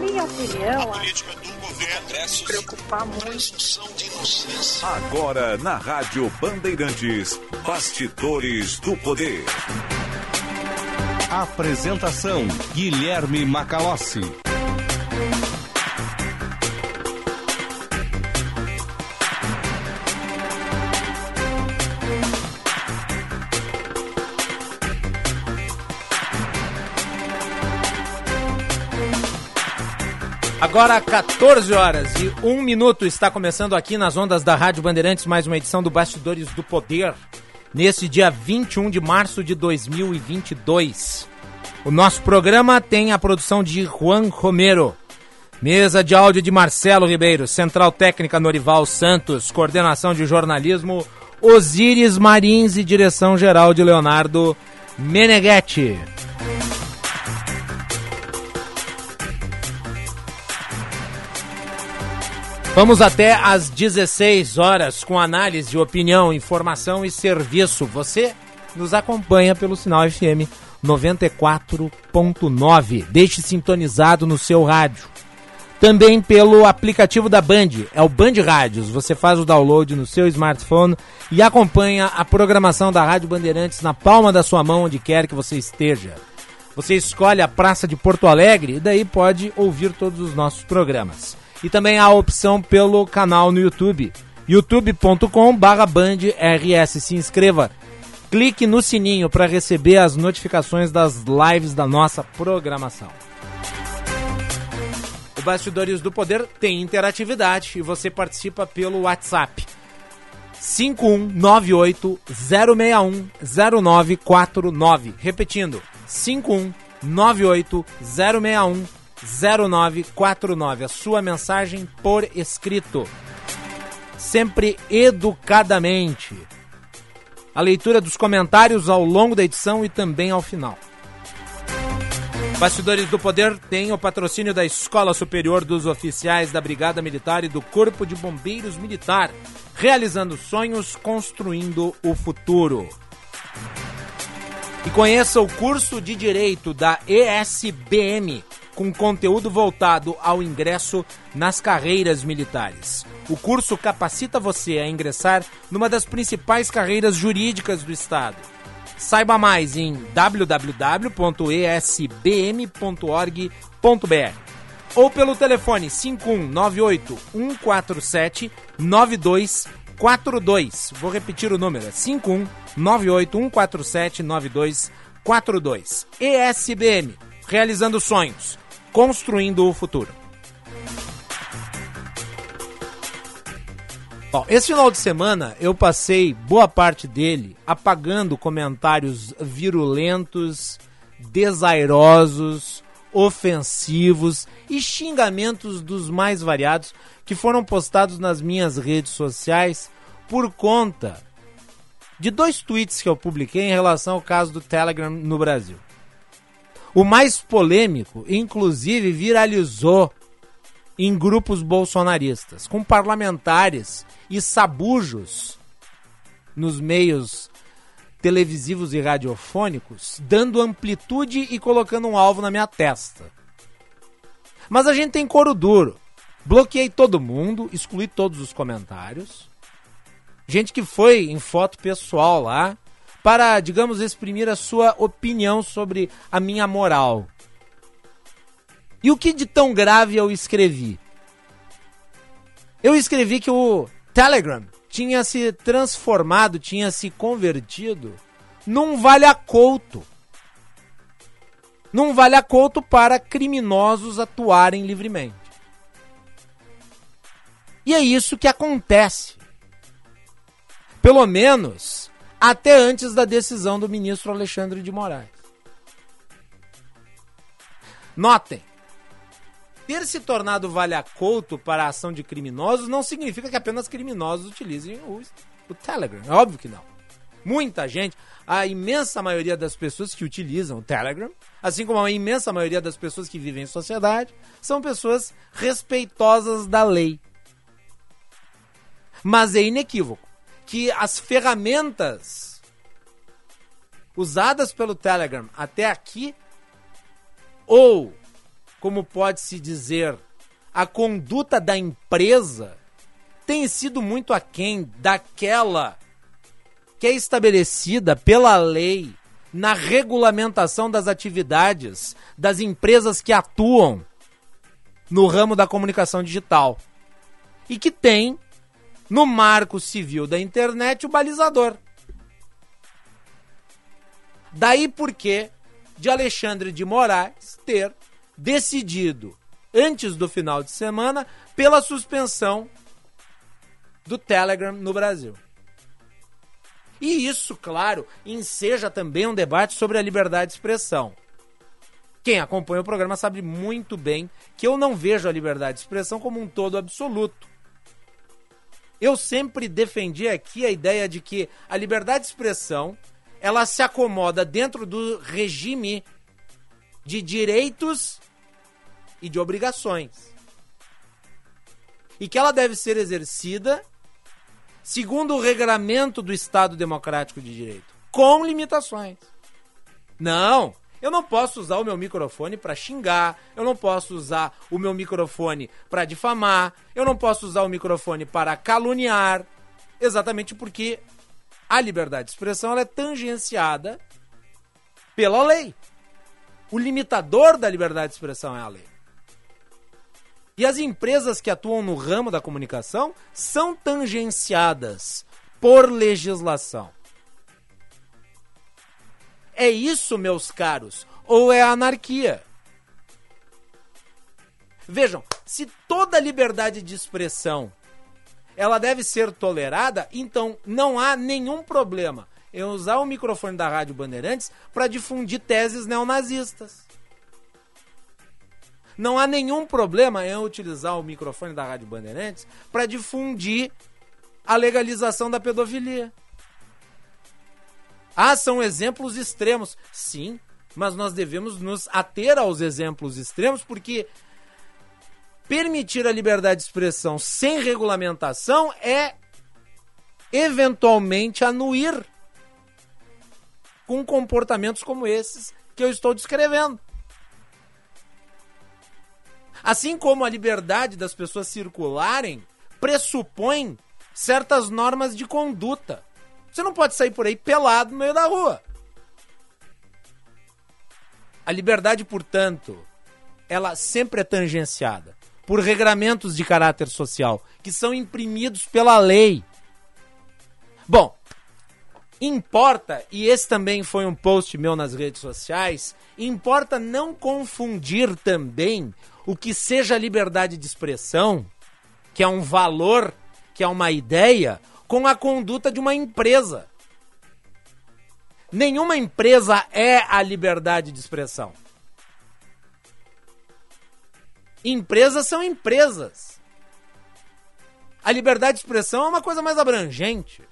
minha opinião, a política do governo se preocupar muito. Agora na Rádio Bandeirantes, Bastidores do Poder. Apresentação Guilherme Macalossi. Agora 14 horas e 1 minuto está começando aqui nas ondas da Rádio Bandeirantes mais uma edição do Bastidores do Poder. Nesse dia 21 de março de 2022. O nosso programa tem a produção de Juan Romero. Mesa de áudio de Marcelo Ribeiro, Central Técnica Norival Santos, coordenação de jornalismo Osíris Marins e direção geral de Leonardo Meneghetti. Vamos até às 16 horas com análise, opinião, informação e serviço. Você nos acompanha pelo sinal FM 94.9. Deixe sintonizado no seu rádio. Também pelo aplicativo da Band, é o Band Rádios. Você faz o download no seu smartphone e acompanha a programação da Rádio Bandeirantes na palma da sua mão, onde quer que você esteja. Você escolhe a Praça de Porto Alegre e daí pode ouvir todos os nossos programas. E também há a opção pelo canal no YouTube, youtube.com/bandrs. Se inscreva, clique no sininho para receber as notificações das lives da nossa programação. O Bastidores do Poder tem interatividade e você participa pelo WhatsApp 5198-061-0949. Repetindo, 5198-061-0949. 0949. A sua mensagem por escrito. Sempre educadamente. A leitura dos comentários ao longo da edição e também ao final. Bastidores do Poder tem o patrocínio da Escola Superior dos Oficiais da Brigada Militar e do Corpo de Bombeiros Militar, realizando sonhos, construindo o futuro. E conheça o curso de Direito da ESBM, com conteúdo voltado ao ingresso nas carreiras militares. O curso capacita você a ingressar numa das principais carreiras jurídicas do Estado. Saiba mais em www.esbm.org.br ou pelo telefone 5198 147 9242. Vou repetir o número: 5198 147 9242. ESBM, realizando sonhos construindo o futuro. Bom, esse final de semana eu passei boa parte dele apagando comentários virulentos, desairosos, ofensivos e xingamentos dos mais variados que foram postados nas minhas redes sociais por conta de dois tweets que eu publiquei em relação ao caso do Telegram no Brasil. O mais polêmico, inclusive, viralizou em grupos bolsonaristas, com parlamentares e sabujos nos meios televisivos e radiofônicos, dando amplitude e colocando um alvo na minha testa. Mas a gente tem couro duro. Bloqueei todo mundo, excluí todos os comentários. Gente que foi em foto pessoal lá, para, digamos, exprimir a sua opinião sobre a minha moral. E o que de tão grave eu escrevi? Eu escrevi que o Telegram tinha se transformado, tinha se convertido num vale-a-couto. Num vale-a-couto para criminosos atuarem livremente. E é isso que acontece. Pelo menos até antes da decisão do ministro Alexandre de Moraes. Notem, ter se tornado valha-couto para a ação de criminosos não significa que apenas criminosos utilizem o, o Telegram. É óbvio que não. Muita gente, a imensa maioria das pessoas que utilizam o Telegram, assim como a imensa maioria das pessoas que vivem em sociedade, são pessoas respeitosas da lei. Mas é inequívoco que as ferramentas usadas pelo Telegram até aqui ou como pode-se dizer, a conduta da empresa tem sido muito aquém daquela que é estabelecida pela lei na regulamentação das atividades das empresas que atuam no ramo da comunicação digital. E que tem no marco civil da internet o balizador. Daí porque de Alexandre de Moraes ter decidido antes do final de semana pela suspensão do Telegram no Brasil. E isso, claro, enseja também um debate sobre a liberdade de expressão. Quem acompanha o programa sabe muito bem que eu não vejo a liberdade de expressão como um todo absoluto. Eu sempre defendi aqui a ideia de que a liberdade de expressão ela se acomoda dentro do regime de direitos e de obrigações. E que ela deve ser exercida segundo o regramento do Estado Democrático de Direito, com limitações. Não, eu não posso usar o meu microfone para xingar, eu não posso usar o meu microfone para difamar, eu não posso usar o microfone para caluniar, exatamente porque a liberdade de expressão é tangenciada pela lei. O limitador da liberdade de expressão é a lei. E as empresas que atuam no ramo da comunicação são tangenciadas por legislação. É isso, meus caros, ou é anarquia? Vejam, se toda liberdade de expressão ela deve ser tolerada, então não há nenhum problema em usar o microfone da Rádio Bandeirantes para difundir teses neonazistas. Não há nenhum problema em utilizar o microfone da Rádio Bandeirantes para difundir a legalização da pedofilia. Ah, são exemplos extremos. Sim, mas nós devemos nos ater aos exemplos extremos porque permitir a liberdade de expressão sem regulamentação é eventualmente anuir com comportamentos como esses que eu estou descrevendo. Assim como a liberdade das pessoas circularem pressupõe certas normas de conduta. Você não pode sair por aí pelado no meio da rua. A liberdade, portanto, ela sempre é tangenciada por regramentos de caráter social que são imprimidos pela lei. Bom, importa, e esse também foi um post meu nas redes sociais, importa não confundir também o que seja liberdade de expressão, que é um valor, que é uma ideia, com a conduta de uma empresa. Nenhuma empresa é a liberdade de expressão. Empresas são empresas. A liberdade de expressão é uma coisa mais abrangente.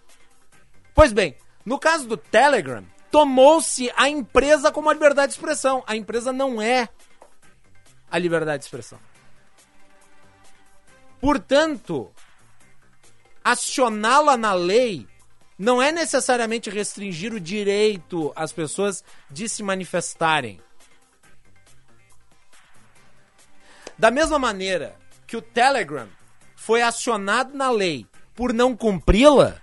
Pois bem, no caso do Telegram, tomou-se a empresa como a liberdade de expressão. A empresa não é a liberdade de expressão. Portanto, acioná-la na lei não é necessariamente restringir o direito às pessoas de se manifestarem. Da mesma maneira que o Telegram foi acionado na lei por não cumpri-la,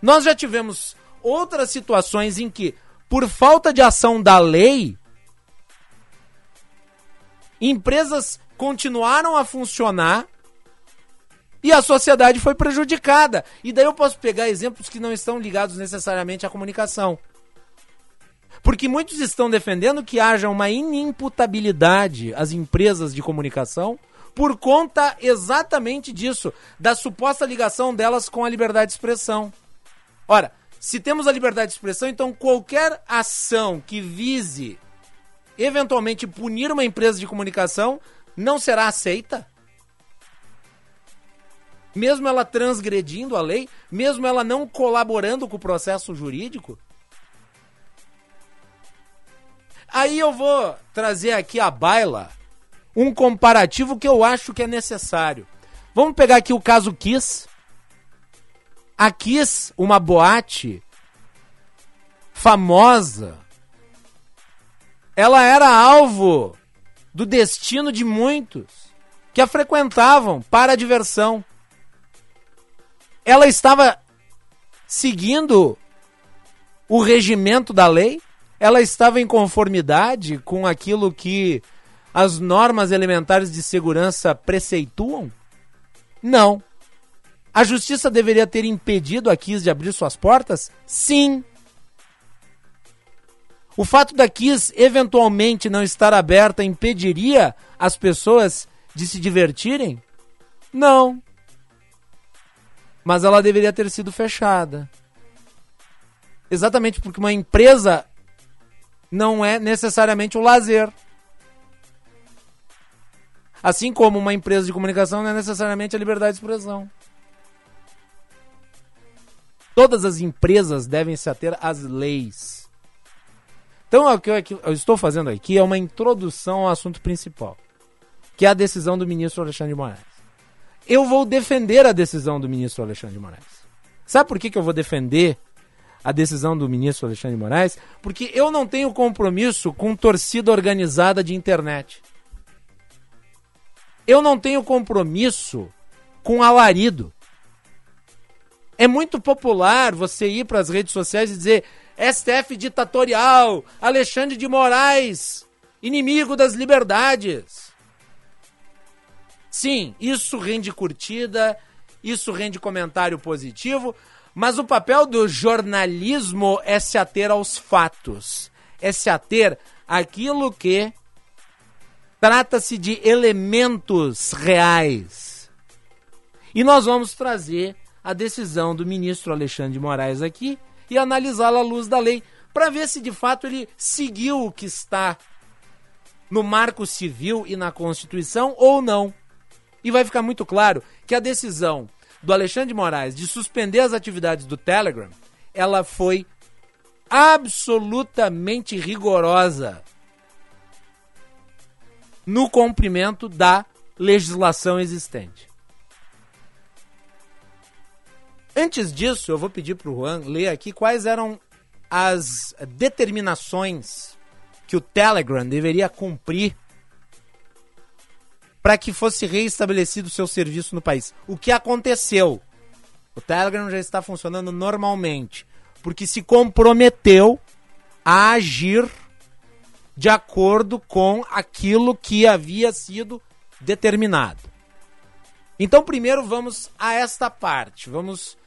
nós já tivemos outras situações em que, por falta de ação da lei, empresas continuaram a funcionar e a sociedade foi prejudicada. E daí eu posso pegar exemplos que não estão ligados necessariamente à comunicação. Porque muitos estão defendendo que haja uma inimputabilidade às empresas de comunicação por conta exatamente disso, da suposta ligação delas com a liberdade de expressão. Ora, se temos a liberdade de expressão, então qualquer ação que vise eventualmente punir uma empresa de comunicação não será aceita? Mesmo ela transgredindo a lei, mesmo ela não colaborando com o processo jurídico? Aí eu vou trazer aqui a baila um comparativo que eu acho que é necessário. Vamos pegar aqui o caso Kiss. A Kiss, uma boate famosa ela era alvo do destino de muitos que a frequentavam para a diversão. Ela estava seguindo o regimento da lei? Ela estava em conformidade com aquilo que as normas elementares de segurança preceituam? Não. A justiça deveria ter impedido a Kiss de abrir suas portas? Sim. O fato da Kiss eventualmente não estar aberta impediria as pessoas de se divertirem? Não. Mas ela deveria ter sido fechada. Exatamente porque uma empresa não é necessariamente o lazer. Assim como uma empresa de comunicação não é necessariamente a liberdade de expressão. Todas as empresas devem se ater às leis. Então, o que eu estou fazendo aqui é uma introdução ao assunto principal, que é a decisão do ministro Alexandre de Moraes. Eu vou defender a decisão do ministro Alexandre de Moraes. Sabe por que, que eu vou defender a decisão do ministro Alexandre de Moraes? Porque eu não tenho compromisso com torcida organizada de internet. Eu não tenho compromisso com alarido. É muito popular você ir para as redes sociais e dizer STF ditatorial, Alexandre de Moraes, inimigo das liberdades. Sim, isso rende curtida, isso rende comentário positivo, mas o papel do jornalismo é se ater aos fatos, é se ater àquilo que trata-se de elementos reais. E nós vamos trazer a decisão do ministro Alexandre de Moraes aqui e analisá-la à luz da lei, para ver se de fato ele seguiu o que está no marco civil e na Constituição ou não. E vai ficar muito claro que a decisão do Alexandre de Moraes de suspender as atividades do Telegram, ela foi absolutamente rigorosa no cumprimento da legislação existente. Antes disso, eu vou pedir para o Juan ler aqui quais eram as determinações que o Telegram deveria cumprir para que fosse reestabelecido o seu serviço no país. O que aconteceu? O Telegram já está funcionando normalmente, porque se comprometeu a agir de acordo com aquilo que havia sido determinado. Então, primeiro vamos a esta parte. Vamos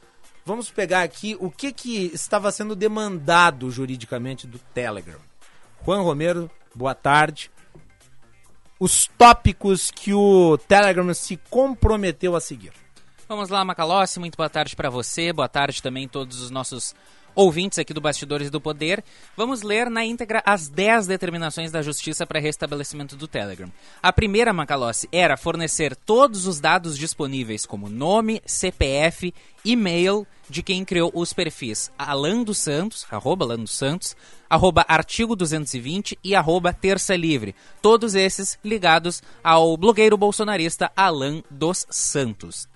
Vamos pegar aqui o que, que estava sendo demandado juridicamente do Telegram. Juan Romero, boa tarde. Os tópicos que o Telegram se comprometeu a seguir. Vamos lá, Macalossi, muito boa tarde para você, boa tarde também todos os nossos ouvintes aqui do Bastidores do Poder, vamos ler na íntegra as 10 determinações da Justiça para restabelecimento do Telegram. A primeira, Macalossi, era fornecer todos os dados disponíveis, como nome, CPF, e-mail de quem criou os perfis Alan dos Santos, arroba Alan dos Santos, arroba artigo 220 e arroba Terça Livre. Todos esses ligados ao blogueiro bolsonarista Alan dos Santos.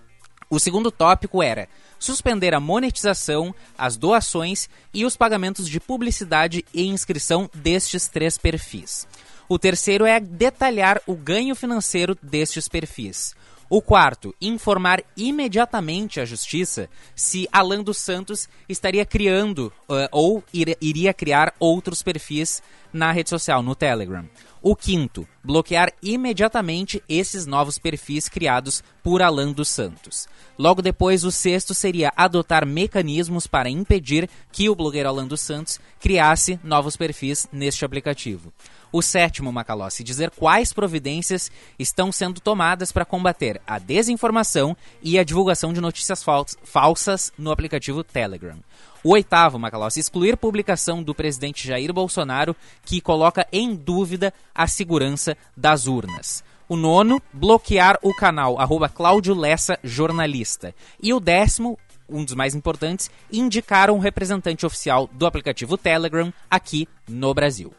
O segundo tópico era suspender a monetização, as doações e os pagamentos de publicidade e inscrição destes três perfis. O terceiro é detalhar o ganho financeiro destes perfis. O quarto, informar imediatamente à justiça se Alan dos Santos estaria criando uh, ou ir, iria criar outros perfis na rede social, no Telegram. O quinto, bloquear imediatamente esses novos perfis criados por Alan dos Santos. Logo depois, o sexto seria adotar mecanismos para impedir que o blogueiro Alan dos Santos criasse novos perfis neste aplicativo. O sétimo, Macalossi, dizer quais providências estão sendo tomadas para combater a desinformação e a divulgação de notícias falsas no aplicativo Telegram. O oitavo, Macalossi, excluir publicação do presidente Jair Bolsonaro que coloca em dúvida a segurança das urnas. O nono, bloquear o canal arroba Cláudio Lessa Jornalista. E o décimo, um dos mais importantes, indicar um representante oficial do aplicativo Telegram aqui no Brasil.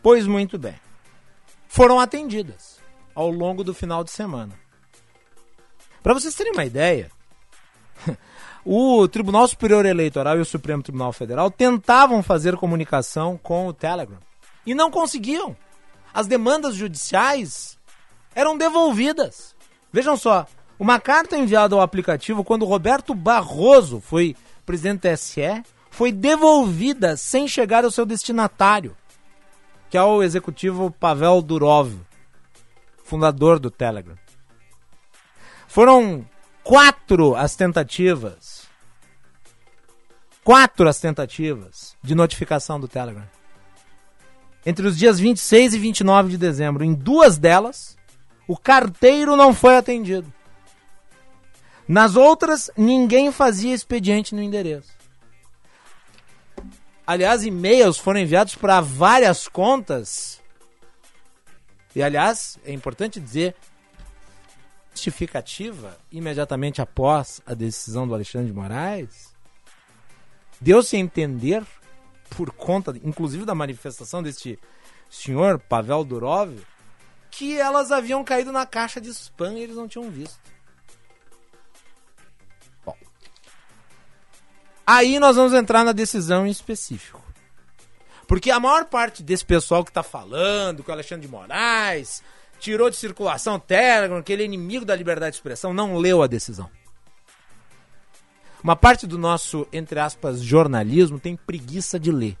Pois muito bem. Foram atendidas ao longo do final de semana. Para vocês terem uma ideia, o Tribunal Superior Eleitoral e o Supremo Tribunal Federal tentavam fazer comunicação com o Telegram e não conseguiam. as demandas judiciais eram devolvidas. Vejam só, uma carta enviada ao aplicativo quando Roberto Barroso foi presidente do TSE foi devolvida sem chegar ao seu destinatário, que é o executivo Pavel Durov, fundador do Telegram. Foram quatro as tentativas. Quatro as tentativas de notificação do Telegram. Entre os dias 26 e 29 de dezembro. Em duas delas, o carteiro não foi atendido. Nas outras, ninguém fazia expediente no endereço. Aliás, e-mails foram enviados para várias contas. E aliás, é importante dizer, justificativa imediatamente após a decisão do Alexandre de Moraes, deu-se a entender, por conta, inclusive, da manifestação deste senhor, Pavel Durov, que elas haviam caído na caixa de spam e eles não tinham visto. Bom. Aí nós vamos entrar na decisão em específico. Porque a maior parte desse pessoal que está falando que o Alexandre de Moraes tirou de circulação o Telegram, que ele é inimigo da liberdade de expressão, não leu a decisão. Uma parte do nosso, entre aspas, jornalismo tem preguiça de ler.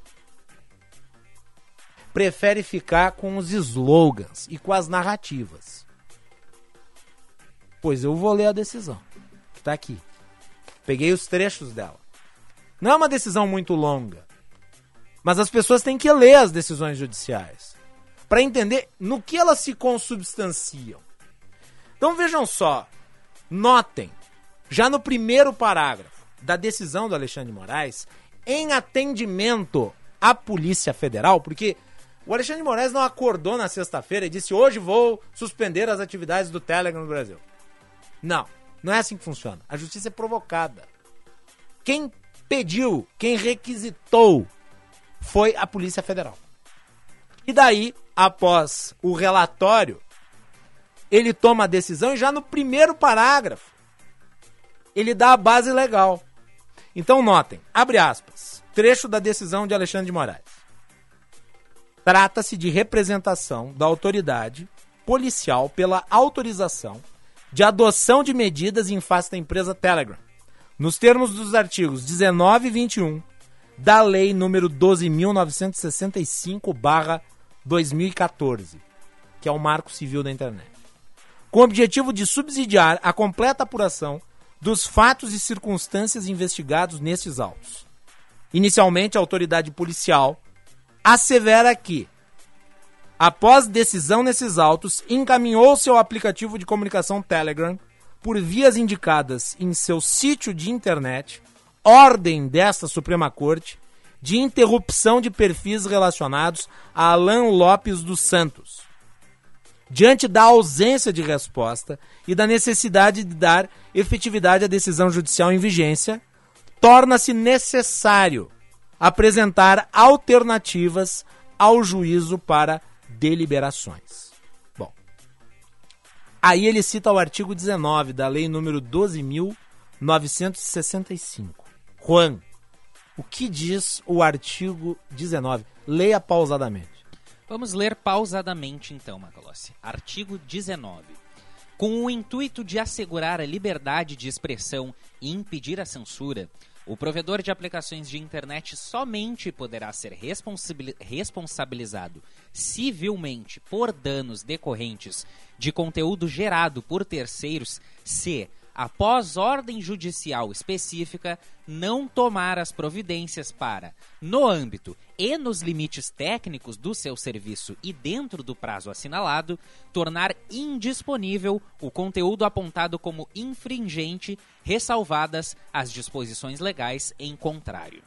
Prefere ficar com os slogans e com as narrativas. Pois eu vou ler a decisão, que está aqui. Peguei os trechos dela. Não é uma decisão muito longa. Mas as pessoas têm que ler as decisões judiciais para entender no que elas se consubstanciam. Então vejam só, notem, já no primeiro parágrafo da decisão do Alexandre de Moraes, em atendimento à Polícia Federal, porque o Alexandre de Moraes não acordou na sexta-feira e disse: hoje vou suspender as atividades do Telegram no Brasil. Não, não é assim que funciona. A justiça é provocada. Quem pediu, quem requisitou foi a Polícia Federal. E daí, após o relatório, ele toma a decisão e já no primeiro parágrafo ele dá a base legal. Então notem, abre aspas, trecho da decisão de Alexandre de Moraes. Trata-se de representação da autoridade policial pela autorização de adoção de medidas em face da empresa Telegram, nos termos dos artigos 19 e 21 da Lei número 12.965/2014, que é o Marco Civil da Internet, com o objetivo de subsidiar a completa apuração dos fatos e circunstâncias investigados nestes autos. Inicialmente, a autoridade policial assevera que, após decisão nesses autos, encaminhou seu aplicativo de comunicação Telegram por vias indicadas em seu sítio de internet ordem desta Suprema Corte de interrupção de perfis relacionados a Alain Lopes dos Santos. Diante da ausência de resposta e da necessidade de dar efetividade à decisão judicial em vigência, torna-se necessário apresentar alternativas ao juízo para deliberações. Bom, aí ele cita o artigo 19 da Lei número 12.965 Juan, o que diz o artigo 19? Leia pausadamente. Vamos ler pausadamente então, Macalossi. Artigo 19. Com o intuito de assegurar a liberdade de expressão e impedir a censura, o provedor de aplicações de internet somente poderá ser responsabilizado civilmente por danos decorrentes de conteúdo gerado por terceiros se após ordem judicial específica, não tomar as providências para, no âmbito e nos limites técnicos do seu serviço e dentro do prazo assinalado, tornar indisponível o conteúdo apontado como infringente, ressalvadas as disposições legais em contrário.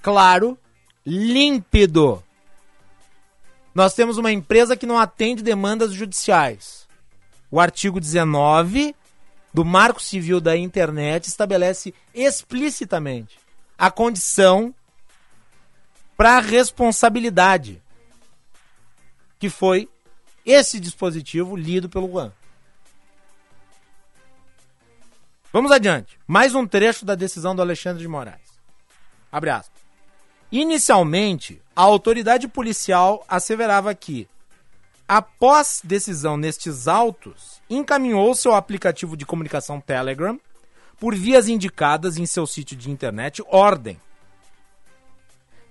Claro, límpido. Nós temos uma empresa que não atende demandas judiciais o artigo 19 do Marco Civil da Internet estabelece explicitamente a condição para responsabilidade, que foi esse dispositivo lido pelo Juan. Vamos adiante. Mais um trecho da decisão do Alexandre de Moraes. Abre aspas. Inicialmente, a autoridade policial asseverava que, após decisão nestes autos, encaminhou seu aplicativo de comunicação Telegram por vias indicadas em seu sítio de internet ordem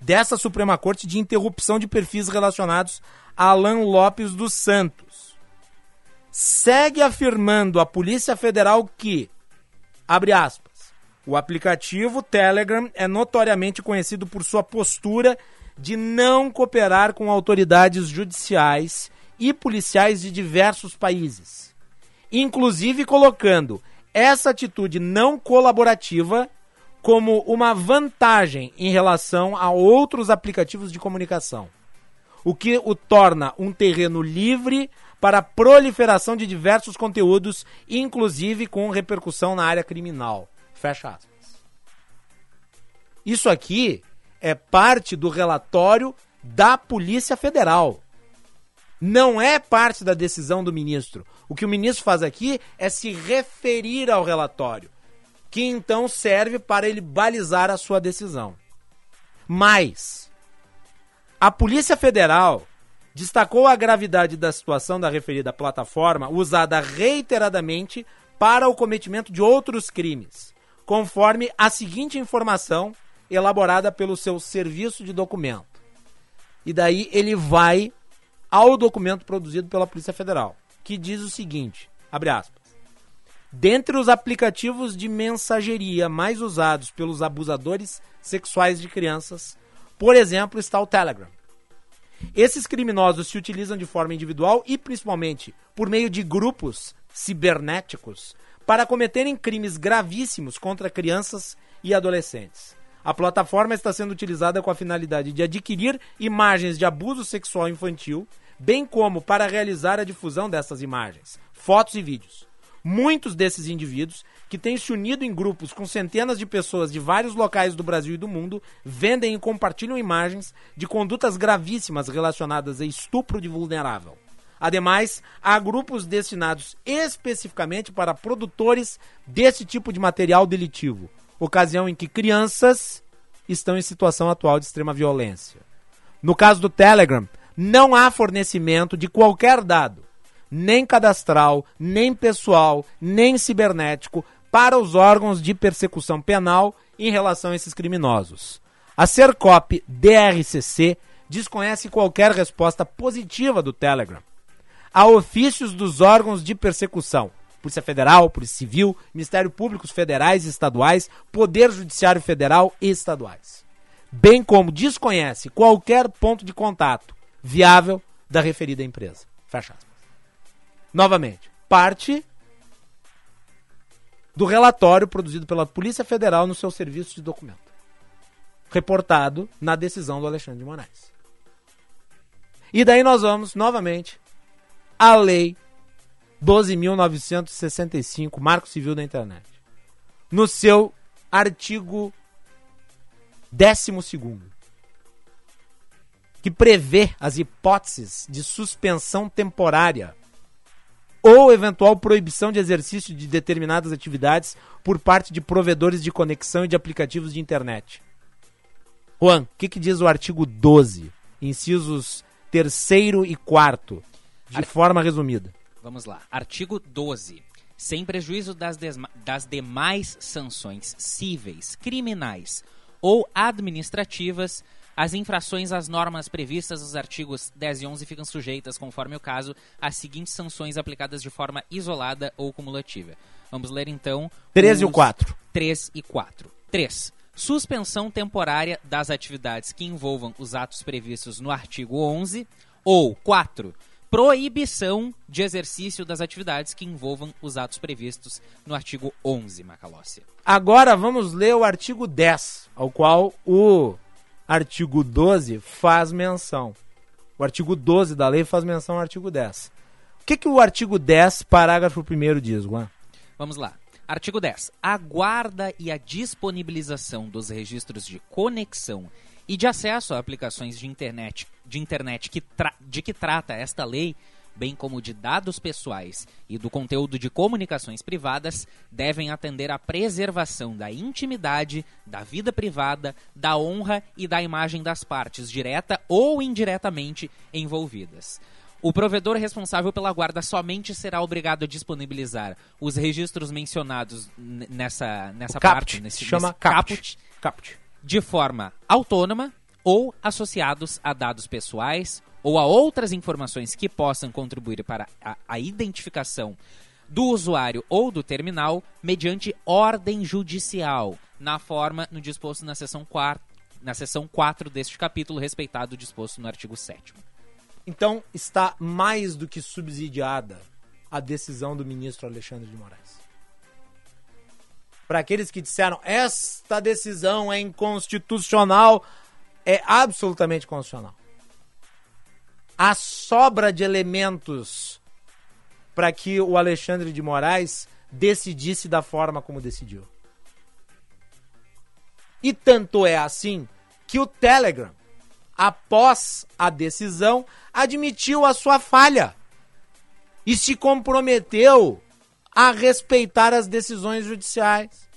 dessa Suprema Corte de interrupção de perfis relacionados a Alan Lopes dos Santos. Segue afirmando a Polícia Federal que, abre aspas, o aplicativo Telegram é notoriamente conhecido por sua postura de não cooperar com autoridades judiciais e policiais de diversos países, inclusive colocando essa atitude não colaborativa como uma vantagem em relação a outros aplicativos de comunicação, o que o torna um terreno livre para a proliferação de diversos conteúdos, inclusive com repercussão na área criminal. Fecha aspas. Isso aqui é parte do relatório da Polícia Federal. Não é parte da decisão do ministro. O que o ministro faz aqui é se referir ao relatório que então serve para ele balizar a sua decisão. Mas a Polícia Federal destacou a gravidade da situação da referida plataforma usada reiteradamente para o cometimento de outros crimes, conforme a seguinte informação elaborada pelo seu serviço de documento. E daí ele vai ao documento produzido pela Polícia Federal, que diz o seguinte, abre aspas, Dentre os aplicativos de mensageria mais usados pelos abusadores sexuais de crianças, por exemplo, está o Telegram. Esses criminosos se utilizam de forma individual e principalmente por meio de grupos cibernéticos para cometerem crimes gravíssimos contra crianças e adolescentes. A plataforma está sendo utilizada com a finalidade de adquirir imagens de abuso sexual infantil, bem como para realizar a difusão dessas imagens, fotos e vídeos. Muitos desses indivíduos, que têm se unido em grupos com centenas de pessoas de vários locais do Brasil e do mundo, vendem e compartilham imagens de condutas gravíssimas relacionadas a estupro de vulnerável. Ademais, há grupos destinados especificamente para produtores desse tipo de material delitivo, ocasião em que crianças estão em situação atual de extrema violência. No caso do Telegram, não há fornecimento de qualquer dado nem cadastral, nem pessoal, nem cibernético para os órgãos de persecução penal em relação a esses criminosos. A Sercop DRCC desconhece qualquer resposta positiva do Telegram a ofícios dos órgãos de persecução, Polícia Federal, Polícia Civil, Ministério Públicos Federais e Estaduais, Poder Judiciário Federal e Estaduais. Bem como desconhece qualquer ponto de contato viável da referida empresa. Fecha aspas. Novamente, parte do relatório produzido pela Polícia Federal no seu serviço de documento. Reportado na decisão do Alexandre de Moraes. E daí nós vamos, novamente, à Lei 12.965, Marco Civil da Internet. No seu artigo 12, que prevê as hipóteses de suspensão temporária ou eventual proibição de exercício de determinadas atividades por parte de provedores de conexão e de aplicativos de internet. Juan, o que, que, diz o artigo 12, incisos 3 e 4, de Ar... forma resumida? Vamos lá. Artigo 12. Sem prejuízo das, das demais sanções cíveis, criminais ou administrativas as infrações às normas previstas nos artigos 10 e 11 ficam sujeitas, conforme o caso, às seguintes sanções aplicadas de forma isolada ou cumulativa. Vamos ler então. 3 e o 4. 3 e 4. 3. Suspensão temporária das atividades que envolvam os atos previstos no artigo 11. Ou 4 proibição de exercício das atividades que envolvam os atos previstos no artigo 11, Macalossi. Agora vamos ler o artigo 10, ao qual o artigo 12 faz menção. O artigo 12 da lei faz menção ao artigo 10. O que, que o artigo 10, parágrafo 1 diz, Juan? Vamos lá. Artigo 10. A guarda e a disponibilização dos registros de conexão e de acesso a aplicações de internet, de internet que de que trata esta lei bem como de dados pessoais e do conteúdo de comunicações privadas, devem atender à preservação da intimidade, da vida privada, da honra e da imagem das partes, direta ou indiretamente envolvidas. O provedor responsável pela guarda somente será obrigado a disponibilizar os registros mencionados nessa, nessa Caput, parte, nesse, se chama nesse caput. caput, Caput. De forma autônoma ou associados a dados pessoais ou a outras informações que possam contribuir para a, a identificação do usuário ou do terminal mediante ordem judicial, na forma no disposto na seção 4, na seção 4 deste capítulo, respeitado o disposto no artigo 7 Então está mais do que subsidiada a decisão do ministro Alexandre de Moraes. Para aqueles que disseram esta decisão é inconstitucional, é absolutamente constitucional. A sobra de elementos para que o Alexandre de Moraes decidisse da forma como decidiu. E tanto é assim que o Telegram após a decisão, admitiu a sua falha e se comprometeu a respeitar as decisões judiciais.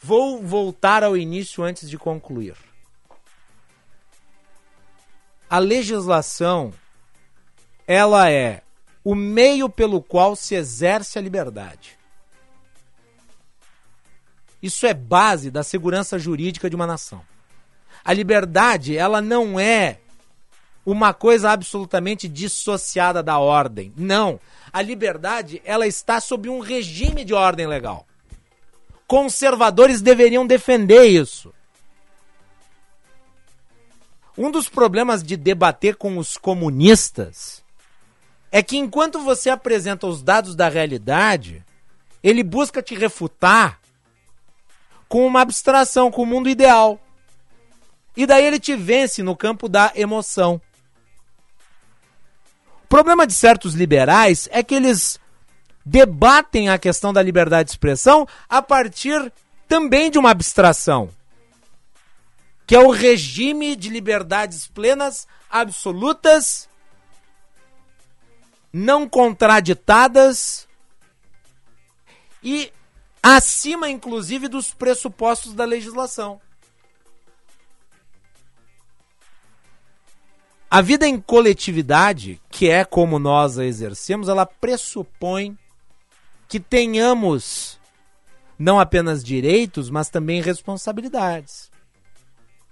Vou voltar ao início antes de concluir. A legislação ela é o meio pelo qual se exerce a liberdade. Isso é base da segurança jurídica de uma nação. A liberdade, ela não é uma coisa absolutamente dissociada da ordem. Não. A liberdade, ela está sob um regime de ordem legal. Conservadores deveriam defender isso. Um dos problemas de debater com os comunistas é que enquanto você apresenta os dados da realidade, ele busca te refutar com uma abstração, com o mundo ideal. E daí ele te vence no campo da emoção. Problema de certos liberais é que eles debatem a questão da liberdade de expressão a partir também de uma abstração, que é o regime de liberdades plenas, absolutas, não contraditadas e acima, inclusive, dos pressupostos da legislação. A vida em coletividade, que é como nós a exercemos, ela pressupõe que tenhamos não apenas direitos, mas também responsabilidades.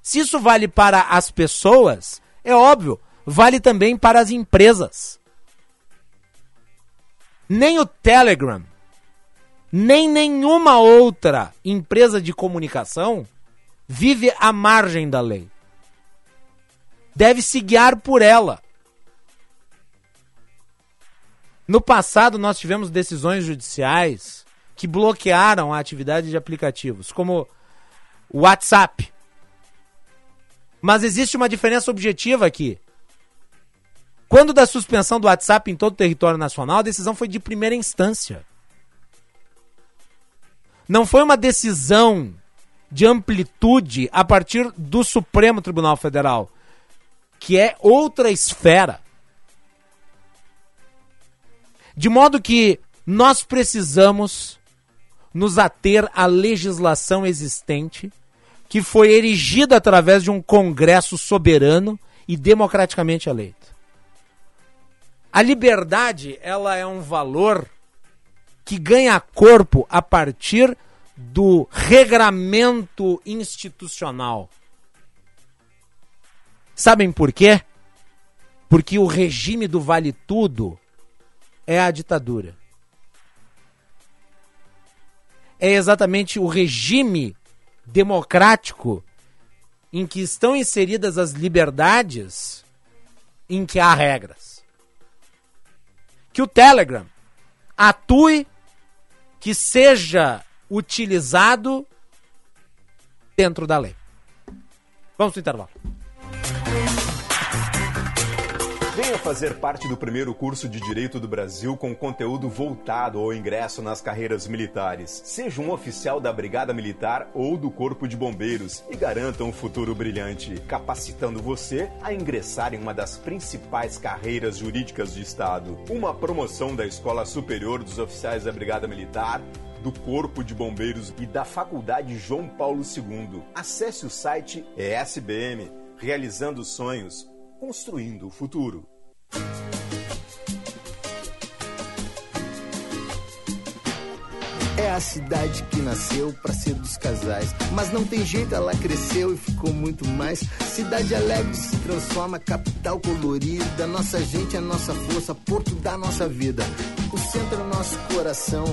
Se isso vale para as pessoas, é óbvio, vale também para as empresas. Nem o Telegram, nem nenhuma outra empresa de comunicação vive à margem da lei. Deve se guiar por ela. No passado, nós tivemos decisões judiciais que bloquearam a atividade de aplicativos, como o WhatsApp. Mas existe uma diferença objetiva aqui. Quando da suspensão do WhatsApp em todo o território nacional, a decisão foi de primeira instância. Não foi uma decisão de amplitude a partir do Supremo Tribunal Federal, que é outra esfera. De modo que nós precisamos nos ater à legislação existente, que foi erigida através de um Congresso soberano e democraticamente eleito. A liberdade, ela é um valor que ganha corpo a partir do regramento institucional. Sabem por quê? Porque o regime do vale tudo é a ditadura. É exatamente o regime democrático em que estão inseridas as liberdades em que há regras. Que o Telegram atue, que seja utilizado dentro da lei. Vamos para o intervalo. Venha fazer parte do primeiro curso de Direito do Brasil com conteúdo voltado ao ingresso nas carreiras militares. Seja um oficial da Brigada Militar ou do Corpo de Bombeiros e garanta um futuro brilhante, capacitando você a ingressar em uma das principais carreiras jurídicas do Estado. Uma promoção da Escola Superior dos Oficiais da Brigada Militar do Corpo de Bombeiros e da Faculdade João Paulo II. Acesse o site ESBM, realizando sonhos, construindo o futuro. É a cidade que nasceu para ser dos casais. Mas não tem jeito, ela cresceu e ficou muito mais. Cidade alegre se transforma, capital colorida. Nossa gente é nossa força, porto da nossa vida. O centro é nosso coração.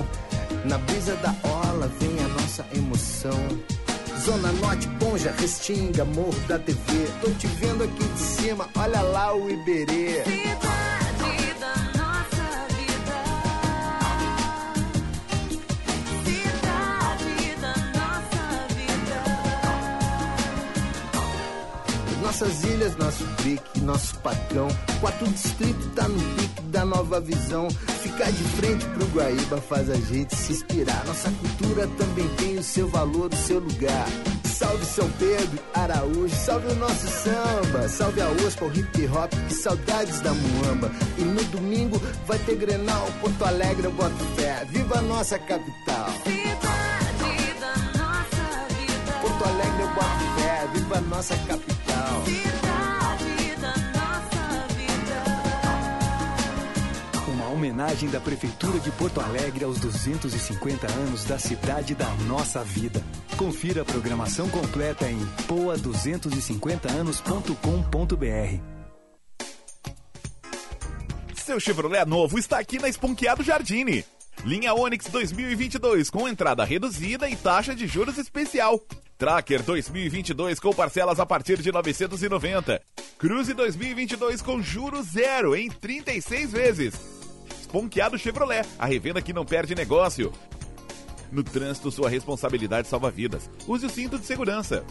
Na brisa da orla vem a nossa emoção. Zona Norte, Ponja, Restinga, Morro da TV. Tô te vendo aqui de cima, olha lá o Iberê. Nossas ilhas, nosso brick, nosso pacão. Quarto distrito tá no pique da nova visão. Ficar de frente pro Guaíba faz a gente se inspirar. Nossa cultura também tem o seu valor, o seu lugar. Salve São Pedro, Araújo, salve o nosso samba, salve a OSPA, o hip hop, que saudades da Muamba. E no domingo vai ter Grenal, Porto Alegre, eu boto fé. Viva a nossa capital! Cidade da nossa vida. Porto Alegre, eu boto fé. Viva a nossa capital! Cidade da nossa vida. Uma homenagem da Prefeitura de Porto Alegre aos 250 anos da cidade da nossa vida. Confira a programação completa em poa250anos.com.br. Seu Chevrolet novo está aqui na Esponqueado Jardine. Linha Onix 2022 com entrada reduzida e taxa de juros especial. Tracker 2022 com parcelas a partir de 990. Cruze 2022 com juros zero em 36 vezes. Esponqueado Chevrolet, a revenda que não perde negócio. No trânsito, sua responsabilidade salva vidas. Use o cinto de segurança.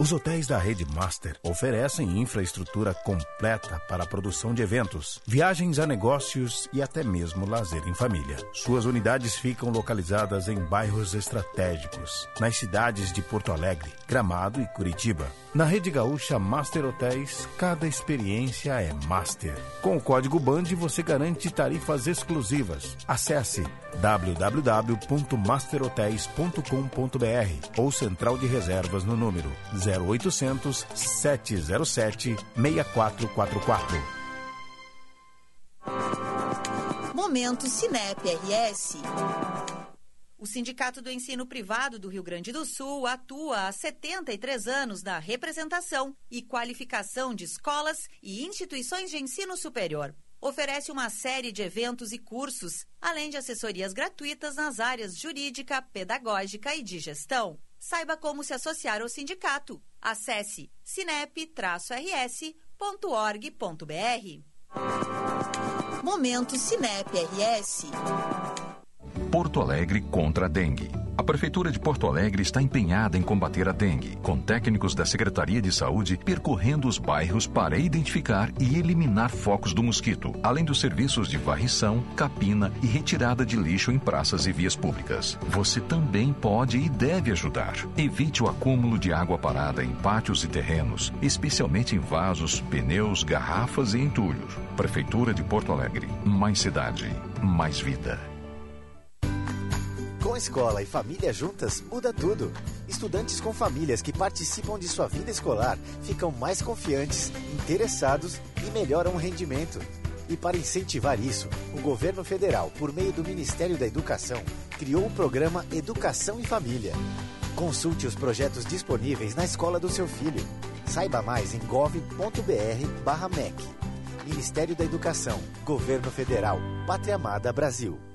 Os hotéis da Rede Master oferecem infraestrutura completa para a produção de eventos, viagens a negócios e até mesmo lazer em família. Suas unidades ficam localizadas em bairros estratégicos, nas cidades de Porto Alegre, Gramado e Curitiba. Na Rede Gaúcha Master Hotéis, cada experiência é master. Com o código BAND você garante tarifas exclusivas. Acesse www.masterhotels.com.br ou central de reservas no número 0800 707 6444. Momento Cinep RS. O Sindicato do Ensino Privado do Rio Grande do Sul atua há 73 anos na representação e qualificação de escolas e instituições de ensino superior. Oferece uma série de eventos e cursos, além de assessorias gratuitas nas áreas jurídica, pedagógica e de gestão. Saiba como se associar ao sindicato. Acesse sinep-rs.org.br. Momento Cinep RS. Porto Alegre contra a dengue. A Prefeitura de Porto Alegre está empenhada em combater a dengue, com técnicos da Secretaria de Saúde percorrendo os bairros para identificar e eliminar focos do mosquito, além dos serviços de varrição, capina e retirada de lixo em praças e vias públicas. Você também pode e deve ajudar. Evite o acúmulo de água parada em pátios e terrenos, especialmente em vasos, pneus, garrafas e entulhos. Prefeitura de Porto Alegre. Mais cidade, mais vida. Escola e família juntas, muda tudo. Estudantes com famílias que participam de sua vida escolar ficam mais confiantes, interessados e melhoram o rendimento. E para incentivar isso, o governo federal, por meio do Ministério da Educação, criou o programa Educação e Família. Consulte os projetos disponíveis na escola do seu filho. Saiba mais em gov.br/mec. Ministério da Educação, Governo Federal, Pátria Amada Brasil.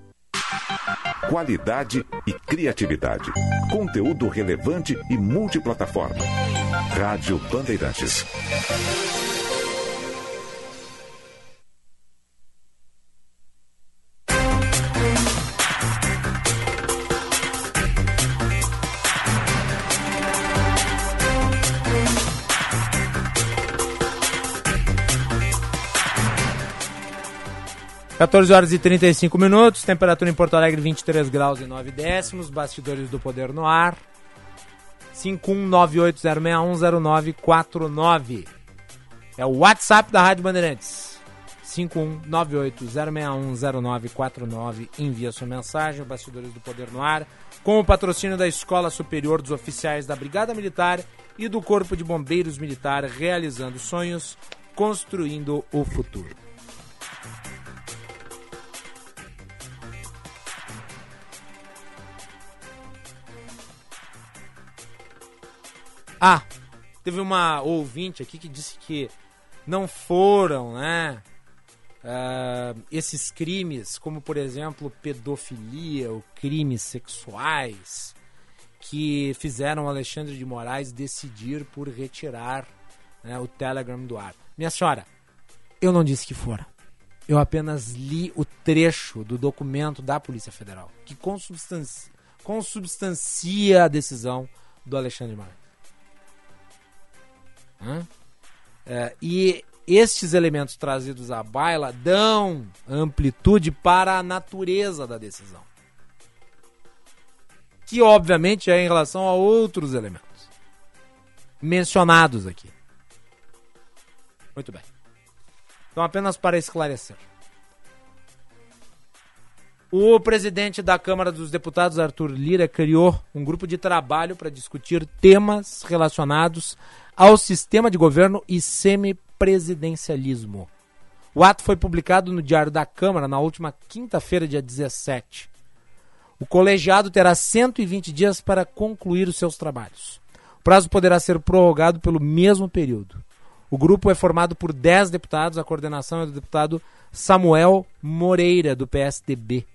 Qualidade e criatividade. Conteúdo relevante e multiplataforma. Rádio Bandeirantes. 14 horas e 35 minutos, temperatura em Porto Alegre 23 graus e 9 décimos, bastidores do poder no ar. 51980610949. É o WhatsApp da Rádio Bandeirantes. 51980610949. Envia sua mensagem, Bastidores do Poder no Ar, com o patrocínio da Escola Superior dos Oficiais da Brigada Militar e do Corpo de Bombeiros Militar, realizando sonhos, construindo o futuro. Ah, teve uma ouvinte aqui que disse que não foram, né? ah, esses crimes, como por exemplo pedofilia ou crimes sexuais, que fizeram Alexandre de Moraes decidir por retirar né, o Telegram do ar. Minha senhora, eu não disse que fora. Eu apenas li o trecho do documento da Polícia Federal que consubstancia, consubstancia a decisão do Alexandre de Moraes. Hã? É, e estes elementos trazidos à baila dão amplitude para a natureza da decisão. Que, obviamente, é em relação a outros elementos mencionados aqui. Muito bem. Então, apenas para esclarecer. O presidente da Câmara dos Deputados, Arthur Lira, criou um grupo de trabalho para discutir temas relacionados ao sistema de governo e semipresidencialismo. O ato foi publicado no Diário da Câmara na última quinta-feira, dia 17. O colegiado terá 120 dias para concluir os seus trabalhos. O prazo poderá ser prorrogado pelo mesmo período. O grupo é formado por 10 deputados, a coordenação é do deputado Samuel Moreira, do PSDB.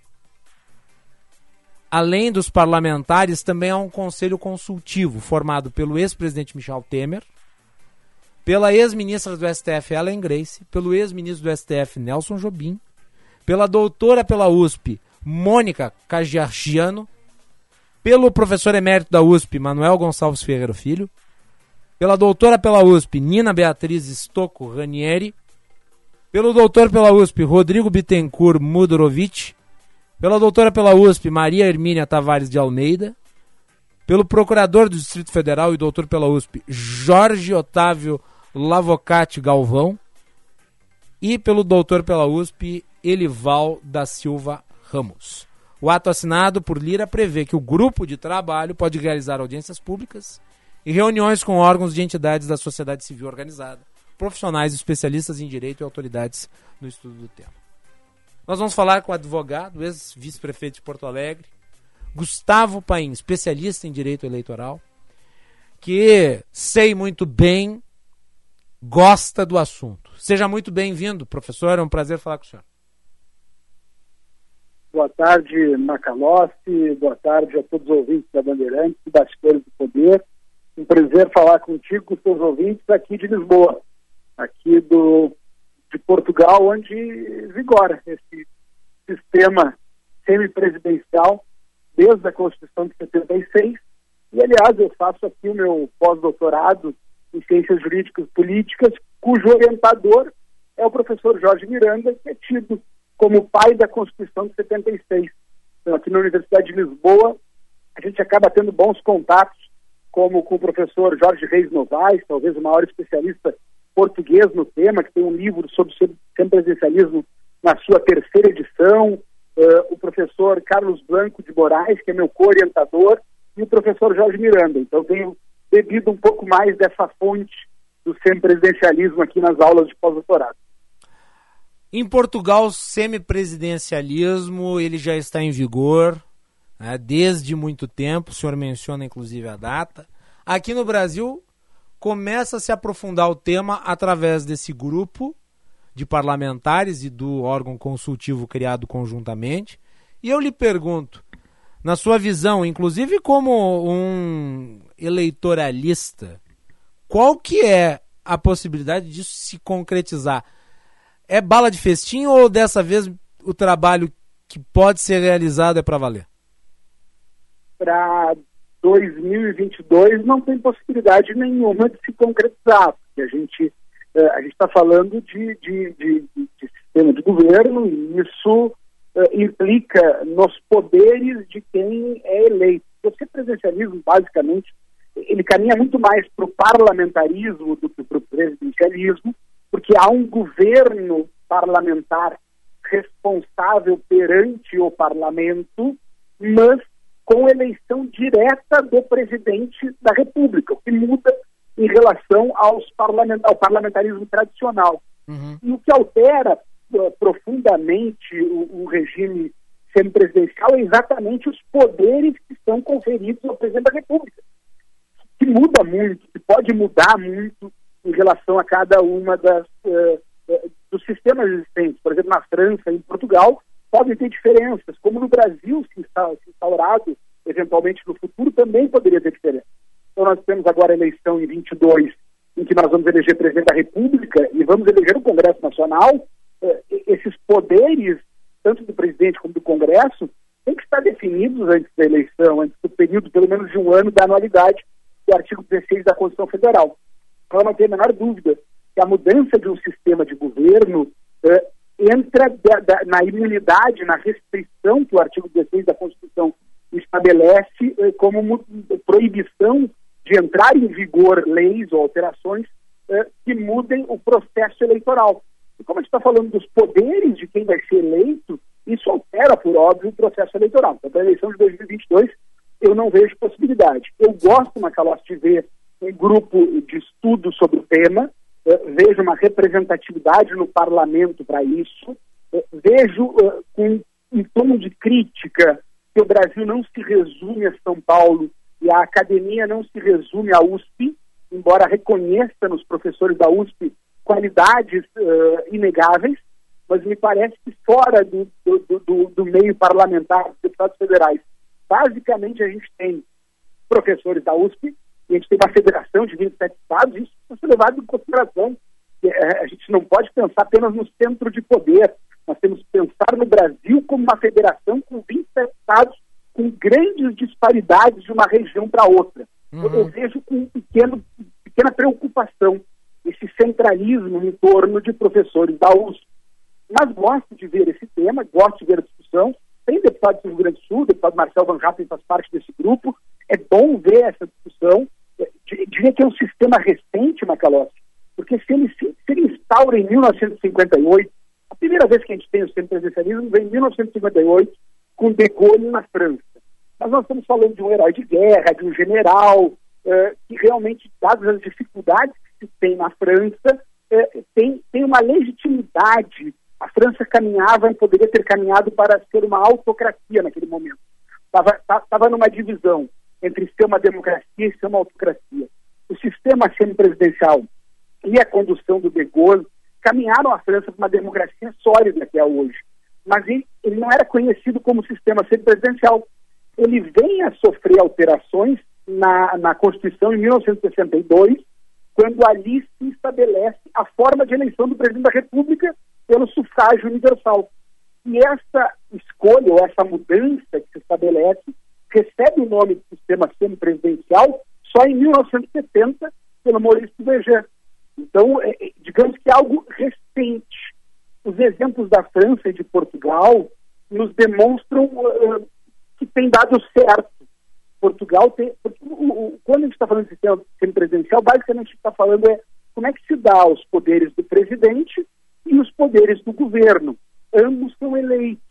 Além dos parlamentares, também há um conselho consultivo formado pelo ex-presidente Michel Temer, pela ex-ministra do STF Ellen Grace, pelo ex-ministro do STF Nelson Jobim, pela doutora pela USP Mônica Cagiargiano, pelo professor emérito da USP Manuel Gonçalves Ferreira Filho, pela doutora pela USP Nina Beatriz Stocco Ranieri, pelo doutor pela USP Rodrigo Bittencourt Mudorovic, pela doutora pela USP Maria Hermínia Tavares de Almeida, pelo procurador do Distrito Federal e doutor pela USP Jorge Otávio Lavocati Galvão e pelo doutor pela USP Elival da Silva Ramos. O ato assinado por Lira prevê que o grupo de trabalho pode realizar audiências públicas e reuniões com órgãos de entidades da sociedade civil organizada, profissionais, especialistas em direito e autoridades no estudo do tema. Nós vamos falar com o advogado, ex-vice-prefeito de Porto Alegre, Gustavo Paim, especialista em direito eleitoral, que sei muito bem, gosta do assunto. Seja muito bem-vindo, professor, é um prazer falar com o senhor. Boa tarde, Macalossi. Boa tarde a todos os ouvintes da Bandeirantes, bastidores do poder. Um prazer falar contigo, com os teus ouvintes aqui de Lisboa, aqui do, de Portugal, onde vigora esse sistema semipresidencial desde a Constituição de 76. E, aliás, eu faço aqui o meu pós-doutorado em Ciências Jurídicas e Políticas, cujo orientador é o professor Jorge Miranda, que é tido como pai da Constituição de 76. Então, aqui na Universidade de Lisboa, a gente acaba tendo bons contatos, como com o professor Jorge Reis Novaes, talvez o maior especialista português no tema, que tem um livro sobre semipresidencialismo na sua terceira edição, uh, o professor Carlos Blanco de Moraes, que é meu co-orientador, e o professor Jorge Miranda. Então, tenho bebido um pouco mais dessa fonte do semipresidencialismo aqui nas aulas de pós-doutorado. Em Portugal, o semipresidencialismo ele já está em vigor né, desde muito tempo. O senhor menciona inclusive a data. Aqui no Brasil começa a se aprofundar o tema através desse grupo de parlamentares e do órgão consultivo criado conjuntamente. E eu lhe pergunto, na sua visão, inclusive como um eleitoralista, qual que é a possibilidade disso se concretizar? É bala de festim ou dessa vez o trabalho que pode ser realizado é para valer? Para 2022 não tem possibilidade nenhuma de se concretizar, porque a gente eh, a gente está falando de, de, de, de sistema de governo e isso eh, implica nos poderes de quem é eleito. O presidencialismo, basicamente, ele caminha muito mais para o parlamentarismo do que para o presidencialismo, porque há um governo parlamentar responsável perante o parlamento, mas com eleição direta do presidente da República, o que muda em relação aos parlament ao parlamentarismo tradicional. E o que altera eh, profundamente o, o regime semipresidencial é exatamente os poderes que são conferidos ao presidente da República que muda muito, que pode mudar muito em relação a cada uma das eh, dos sistemas existentes. Por exemplo, na França e em Portugal podem ter diferenças, como no Brasil se, insta- se instaurado eventualmente no futuro também poderia ter diferença. Então nós temos agora a eleição em 22, em que nós vamos eleger presidente da República e vamos eleger o Congresso Nacional. E- esses poderes, tanto do presidente como do Congresso, têm que estar definidos antes da eleição, antes do período, pelo menos de um ano da anualidade do artigo 16 da Constituição Federal. Então, não tem a menor dúvida que a mudança de um sistema de governo eh, entra da- da- na imunidade, na restrição que o artigo 16 da Constituição estabelece eh, como proibição de entrar em vigor leis ou alterações eh, que mudem o processo eleitoral. E como a gente está falando dos poderes de quem vai ser eleito, isso altera, por óbvio, o processo eleitoral. Então, para a eleição de 2022, eu não vejo possibilidade. Eu gosto, Macalós, de ver um grupo de estudo sobre o tema, vejo uma representatividade no parlamento para isso, eh, vejo eh, com um tom de crítica que o Brasil não se resume a São Paulo e a academia não se resume à USP, embora reconheça nos professores da USP qualidades eh, inegáveis, mas me parece que fora do, do- do- do meio parlamentar, dos deputados federais, basicamente a gente tem professores da USP e a gente tem uma federação de 27 estados, isso precisa ser levado em consideração. Eh, A gente não pode pensar apenas no centro de poder, nós temos que pensar no Brasil como uma federação com 27 estados, com grandes disparidades de uma região para outra. Eu, eu vejo com pequeno, pequena preocupação esse centralismo em torno de professores da USP. Mas gosto de ver esse tema, gosto de ver a discussão. Tem deputado do Rio Grande do Sul, deputado Marcel Van Hatten faz parte desse grupo. É bom ver essa discussão. Que é um sistema recente, Macalossi, porque se ele, se ele instaura em 1958, a primeira vez que a gente tem o semipresidencialismo vem em 1958, com de Gaulle na França. Mas nós estamos falando de um herói de guerra, de um general, eh, que realmente, dadas as dificuldades que se tem na França, eh, tem, tem uma legitimidade. A França caminhava e poderia ter caminhado para ser uma autocracia naquele momento. Estava numa divisão entre ser uma democracia e ser uma autocracia. O sistema semipresidencial e a condução do de Gaulle caminharam a França para uma democracia sólida que é hoje. Mas ele, ele não era conhecido como sistema semipresidencial. Ele vem a sofrer alterações na, na Constituição em 1962, quando ali se estabelece a forma de eleição do presidente da República pelo sufrágio universal. E essa escolha, ou essa mudança que se estabelece, recebe o nome de sistema semipresidencial só em 1970, pelo Maurício Veger. Então, é, é, digamos que é algo recente. Os exemplos da França e de Portugal nos demonstram uh, que tem dado certo. Portugal tem. quando a gente está falando de sistema semipresidencial, basicamente a gente está falando é como é que se dá os poderes do presidente e os poderes do governo. Ambos são eleitos.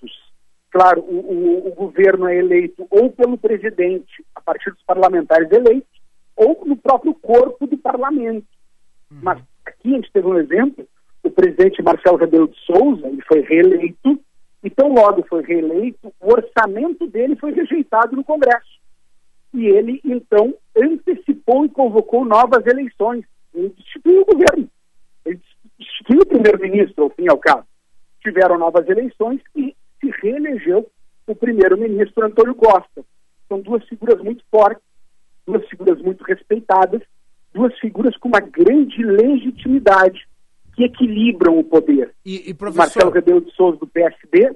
Claro, o, o- o governo é eleito ou pelo presidente, a partir dos parlamentares eleitos, ou no próprio corpo do parlamento. Mas aqui a gente teve um exemplo, o presidente Marcelo Rebelo de Souza, ele foi reeleito, e tão logo foi reeleito, o orçamento dele foi rejeitado no Congresso. E ele, então, antecipou e convocou novas eleições. Ele destituiu o governo. Ele destituiu o primeiro-ministro, ao fim e ao cabo. Tiveram novas eleições e se reelegeu o primeiro-ministro Antônio Costa. São duas figuras muito fortes, duas figuras muito respeitadas, duas figuras com uma grande legitimidade que equilibram o poder. E, e professor, Marcelo Rebelo de Souza do PSD,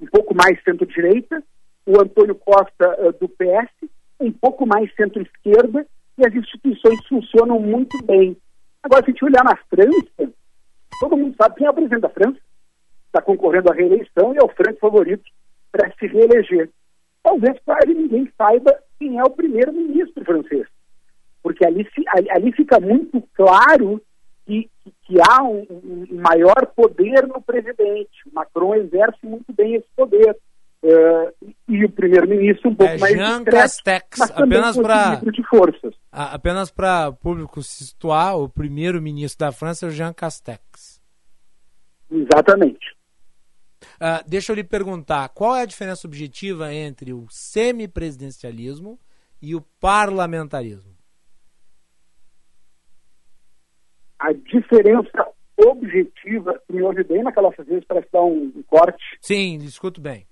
um pouco mais centro-direita, o Antônio Costa eh, do PS, um pouco mais centro-esquerda, e as instituições funcionam muito bem. Agora, se a gente olhar na França, todo mundo sabe quem é o presidente da França. Está concorrendo à reeleição e é o franco favorito para se reeleger. Talvez quase ninguém saiba quem é o primeiro-ministro francês, porque ali, ali- fica muito claro que, que- há um, um maior poder no presidente. O Macron exerce muito bem esse poder. Eh, e o primeiro-ministro um pouco É mais Jean discreto, Castex, mas apenas pra- equilíbrio de forças. A- apenas para o público se situar, o primeiro-ministro da França é o Jean Castex. Exatamente. Ah, deixa eu lhe perguntar, qual é a diferença objetiva entre o semipresidencialismo e o parlamentarismo? A diferença objetiva, me ouve bem naquela vezes para dar um, um corte, Sim, escuto bem.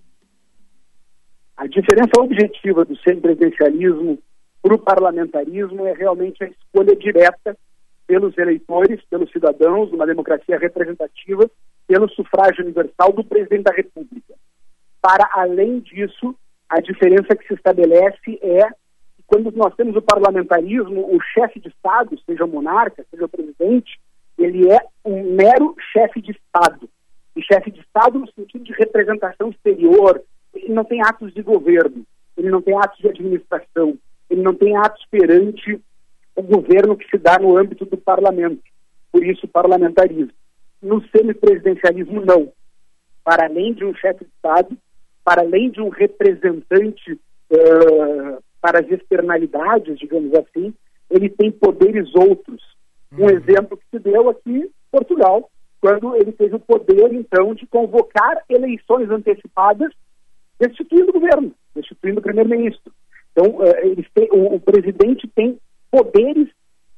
a diferença objetiva do semipresidencialismo para o parlamentarismo é realmente a escolha direta pelos eleitores, pelos cidadãos, numa democracia representativa, pelo sufrágio universal do presidente da República. Para além disso, a diferença que se estabelece é que quando nós temos o parlamentarismo, o chefe de Estado, seja o monarca, seja o presidente, ele é um mero chefe de Estado. E chefe de Estado no sentido de representação exterior. Ele não tem atos de governo, ele não tem atos de administração, ele não tem atos perante o governo que se dá no âmbito do parlamento. Por isso, parlamentarismo. No semipresidencialismo, não. Para além de um chefe de Estado, para além de um representante eh, para as externalidades, digamos assim, ele tem poderes outros. Um exemplo que se deu aqui, Portugal, quando ele teve o poder, então, de convocar eleições antecipadas, destituindo o governo, destituindo o primeiro-ministro. Então, têm- o, o presidente tem poderes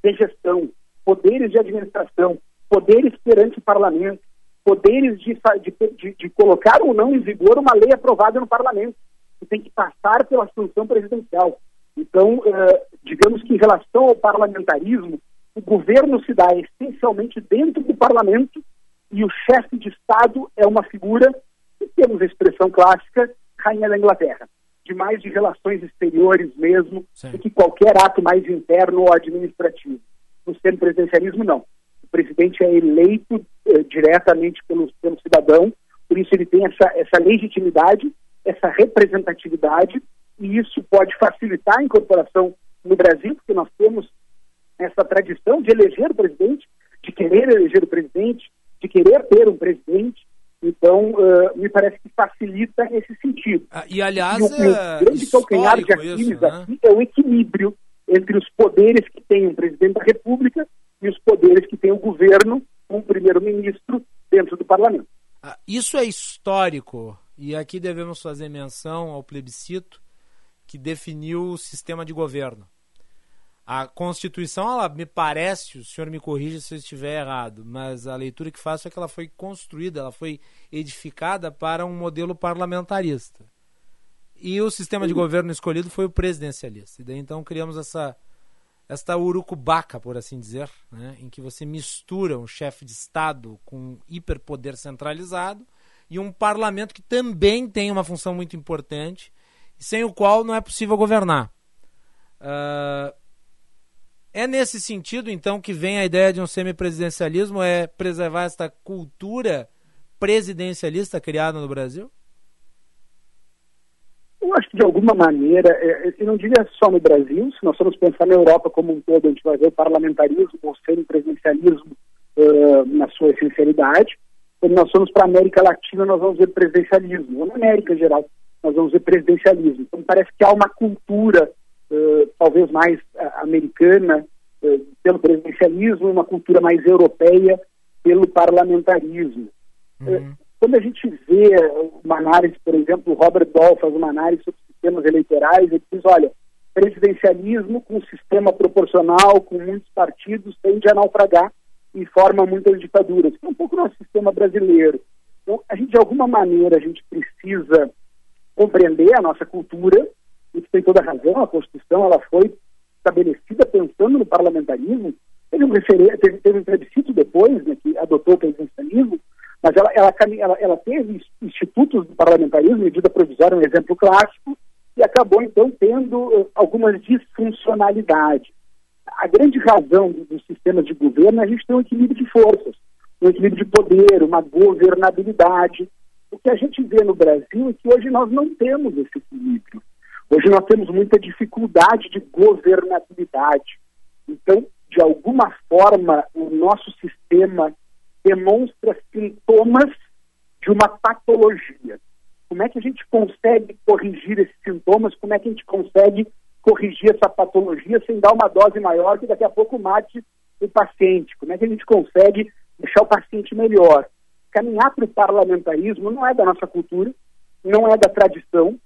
de gestão, poderes de administração, poderes perante o parlamento, poderes de, de, de- colocar ou não em vigor uma lei aprovada no parlamento, que tem que passar pela função presidencial. Então, eh, digamos que em relação ao parlamentarismo, o governo se dá essencialmente dentro do parlamento e o chefe de Estado é uma figura, que temos a expressão clássica, rainha da Inglaterra, de mais de relações exteriores mesmo, do que qualquer ato mais interno ou administrativo. No semipresidencialismo, não. Presidente é eleito eh, diretamente pelo, pelo cidadão, por isso ele tem essa, essa legitimidade, essa representatividade, e isso pode facilitar a incorporação no Brasil, porque nós temos essa tradição de eleger o presidente, de querer eleger o presidente, de querer ter um presidente. Então, eh, me parece que facilita esse sentido. E, aliás, E o, e o é grande calcanhar de Aquiles isso, né? aqui é o equilíbrio entre os poderes que tem o presidente da República e os poderes que tem o governo, o primeiro-ministro dentro do parlamento. Ah, Isso é histórico e aqui devemos fazer menção ao plebiscito que definiu o sistema de governo. A Constituição, ela me parece, o senhor me corrija se eu estiver errado, mas a leitura que faço é que ela foi construída, ela foi edificada para um modelo parlamentarista. E o sistema de governo escolhido foi o presidencialista. E daí então criamos essa esta urucubaca, por assim dizer, né, em que você mistura um chefe de Estado com um hiperpoder centralizado e um parlamento que também tem uma função muito importante, sem o qual não é possível governar. Ah, é nesse sentido, então, que vem a ideia de um semipresidencialismo, é preservar esta cultura presidencialista criada no Brasil? Eu acho que, de alguma maneira, é, é, eu não diria só no Brasil, se nós formos pensar na Europa como um todo, a gente vai ver o parlamentarismo ou semipresidencialismo eh, na sua essencialidade. Quando nós formos para a América Latina, nós vamos ver presidencialismo, ou na América em geral, nós vamos ver presidencialismo. Então, parece que há uma cultura, eh, talvez mais ah, americana, pelo presidencialismo, uma cultura mais europeia pelo parlamentarismo. Eh, quando a gente vê uma análise, por exemplo, o Robert Dahl faz uma análise sobre sistemas eleitorais, ele diz, olha, presidencialismo com sistema proporcional, com muitos partidos, tende a naufragar e forma muitas ditaduras, que é um pouco o nosso sistema brasileiro. Então, a gente, de alguma maneira, a gente precisa compreender a nossa cultura, isso tem toda a razão, a Constituição ela foi estabelecida pensando no parlamentarismo, teve um, teve, teve um plebiscito depois, né, que adotou o presidencialismo, mas ela, ela, ela, ela teve institutos do parlamentarismo, medida provisória, um exemplo clássico, e acabou, então, tendo eh, algumas disfuncionalidades. A grande razão do- dos sistemas de governo é a gente ter um equilíbrio de forças. um equilíbrio de poder, uma governabilidade. O que a gente vê no Brasil é que hoje nós não temos esse equilíbrio. Hoje nós temos muita dificuldade de governabilidade. Então, de alguma forma, o nosso sistema demonstra sintomas de uma patologia. Como é que a gente consegue corrigir esses sintomas? Como é que a gente consegue corrigir essa patologia sem dar uma dose maior que daqui a pouco mate o paciente? Como é que a gente consegue deixar o paciente melhor? Caminhar para o parlamentarismo não é da nossa cultura, não é da tradição,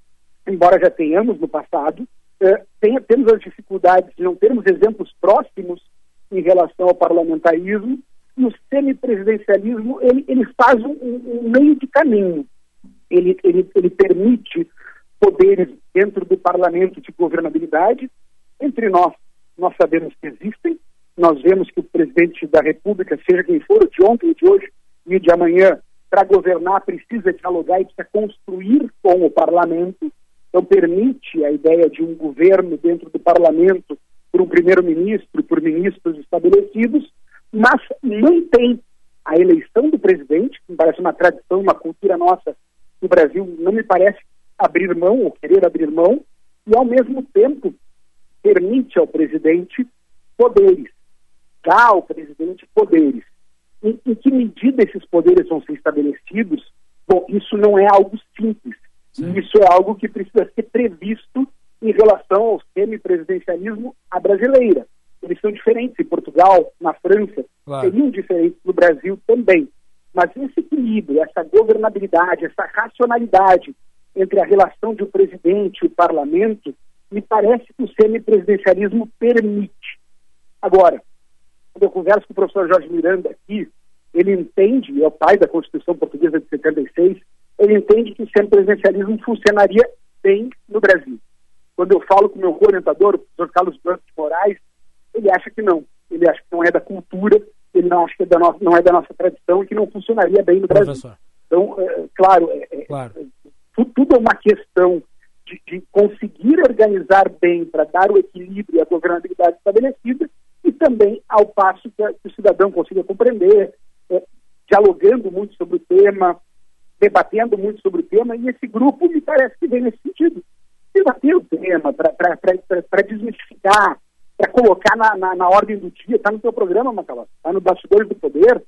embora já tenhamos no passado. Eh, tem- temos as dificuldades de não termos exemplos próximos em relação ao parlamentarismo, e o semipresidencialismo ele, ele faz um, um- meio de caminho. Ele, ele, ele permite poderes dentro do parlamento de governabilidade. Entre nós, nós sabemos que existem. Nós vemos que o presidente da República, seja quem for, de ontem, de hoje e de amanhã, para governar precisa dialogar e precisa construir com o parlamento. Então, permite a ideia de um governo dentro do parlamento por um primeiro-ministro, por ministros estabelecidos, mas mantém a eleição do presidente, que me parece uma tradição, uma cultura nossa no Brasil, não me parece abrir mão ou querer abrir mão, e ao mesmo tempo permite ao presidente poderes, dá ao presidente poderes. Em, em que medida esses poderes vão ser estabelecidos? Bom, isso não é algo simples. Isso é algo que precisa ser previsto em relação ao semipresidencialismo à brasileira. Eles são diferentes em Portugal, na França, Claro. seriam diferentes no Brasil também. Mas esse equilíbrio, essa governabilidade, essa racionalidade entre a relação de o presidente e o parlamento, me parece que o semipresidencialismo permite. Agora, quando eu converso com o professor Jorge Miranda aqui, ele entende, é o pai da Constituição Portuguesa de 76, ele entende que o semipresidencialismo funcionaria bem no Brasil. Quando eu falo com o meu orientador, o professor Carlos Branco de Moraes, ele acha que não. Ele acha que não é da cultura, ele não acha que é da no- não é da nossa tradição e que não funcionaria bem no Brasil. Professor. Então, é, claro, é- é- Claro. tu- tudo é uma questão de, de conseguir organizar bem para dar o equilíbrio e a governabilidade estabelecida e também ao passo que, a- que o cidadão consiga compreender, é, dialogando muito sobre o tema, debatendo muito sobre o tema, e esse grupo me parece que vem nesse sentido. Debater o tema, para desmistificar, para colocar na, na, na ordem do dia, está no teu programa, Macalós, está no Bastidores do Poder,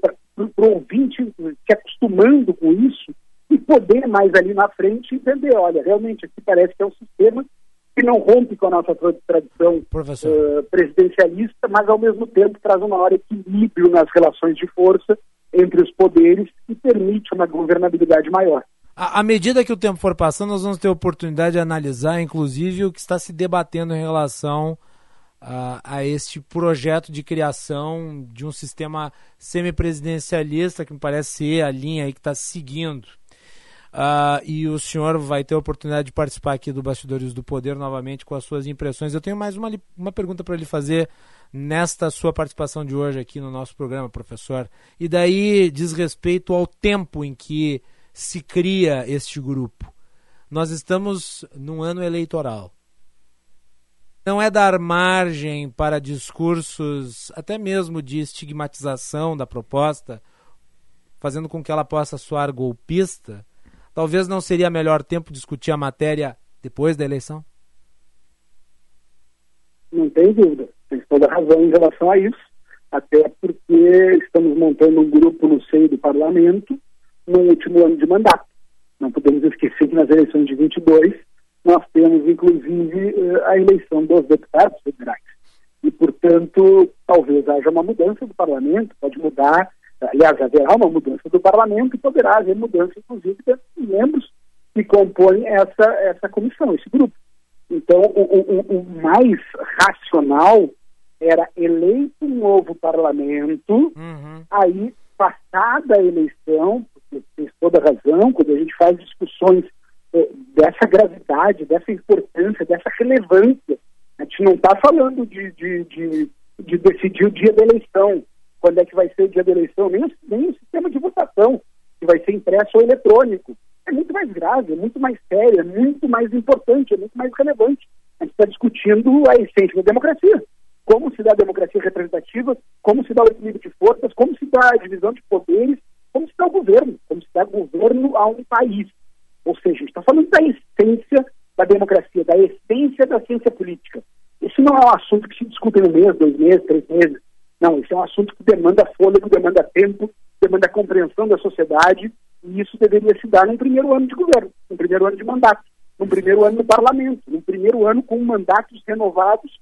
para o ouvinte se acostumando com isso e poder mais ali na frente entender, olha, realmente aqui parece que é um sistema que não rompe com a nossa tra- tradição eh, presidencialista, mas ao mesmo tempo traz um maior equilíbrio nas relações de força entre os poderes e permite uma governabilidade maior. À medida que o tempo for passando, nós vamos ter oportunidade de analisar, inclusive, o que está se debatendo em relação a, a este projeto de criação de um sistema semipresidencialista, que me parece ser a linha que está seguindo. Ah, e o senhor vai ter a oportunidade de participar aqui do Bastidores do Poder novamente com as suas impressões. Eu tenho mais uma, uma pergunta para lhe fazer nesta sua participação de hoje aqui no nosso programa, professor. E daí diz respeito ao tempo em que se cria este grupo. Nós estamos num ano eleitoral. Não é dar margem para discursos, até mesmo de estigmatização da proposta, fazendo com que ela possa soar golpista. Talvez não seria melhor tempo discutir a matéria depois da eleição? Não tem dúvida, tem toda a razão em relação a isso, até porque estamos montando um grupo no seio do parlamento no último ano de mandato. Não podemos esquecer que nas eleições de 22 nós temos, inclusive, eh, a eleição dos deputados federais. E, portanto, talvez haja uma mudança do parlamento, pode mudar, aliás, haverá uma mudança do parlamento e poderá haver mudança, inclusive, dos membros que compõem essa, essa comissão, esse grupo. Então, o, o- o- mais racional era eleito um novo parlamento, aí, passada a eleição, porque tem toda a razão, quando a gente faz discussões dessa gravidade, dessa importância, dessa relevância, a gente não está falando de, de, de, de decidir o dia da eleição, quando é que vai ser o dia da eleição, nem o, nem o sistema de votação, que vai ser impresso ou eletrônico. É muito mais grave, é muito mais sério, é muito mais importante, é muito mais relevante. A gente está discutindo a essência da democracia. como se dá a democracia representativa, como se dá o equilíbrio de forças, como se dá a divisão de poderes, como se dá o governo, como se dá governo a um país. Ou seja, a gente está falando da essência da democracia, da essência da ciência política. Isso não é um assunto que se discute em um mês, dois meses, três meses. Não, isso é um assunto que demanda fôlego, demanda tempo, demanda compreensão da sociedade, e isso deveria se dar no primeiro ano de governo, no primeiro ano de mandato, no primeiro ano no parlamento, no primeiro ano com mandatos renovados,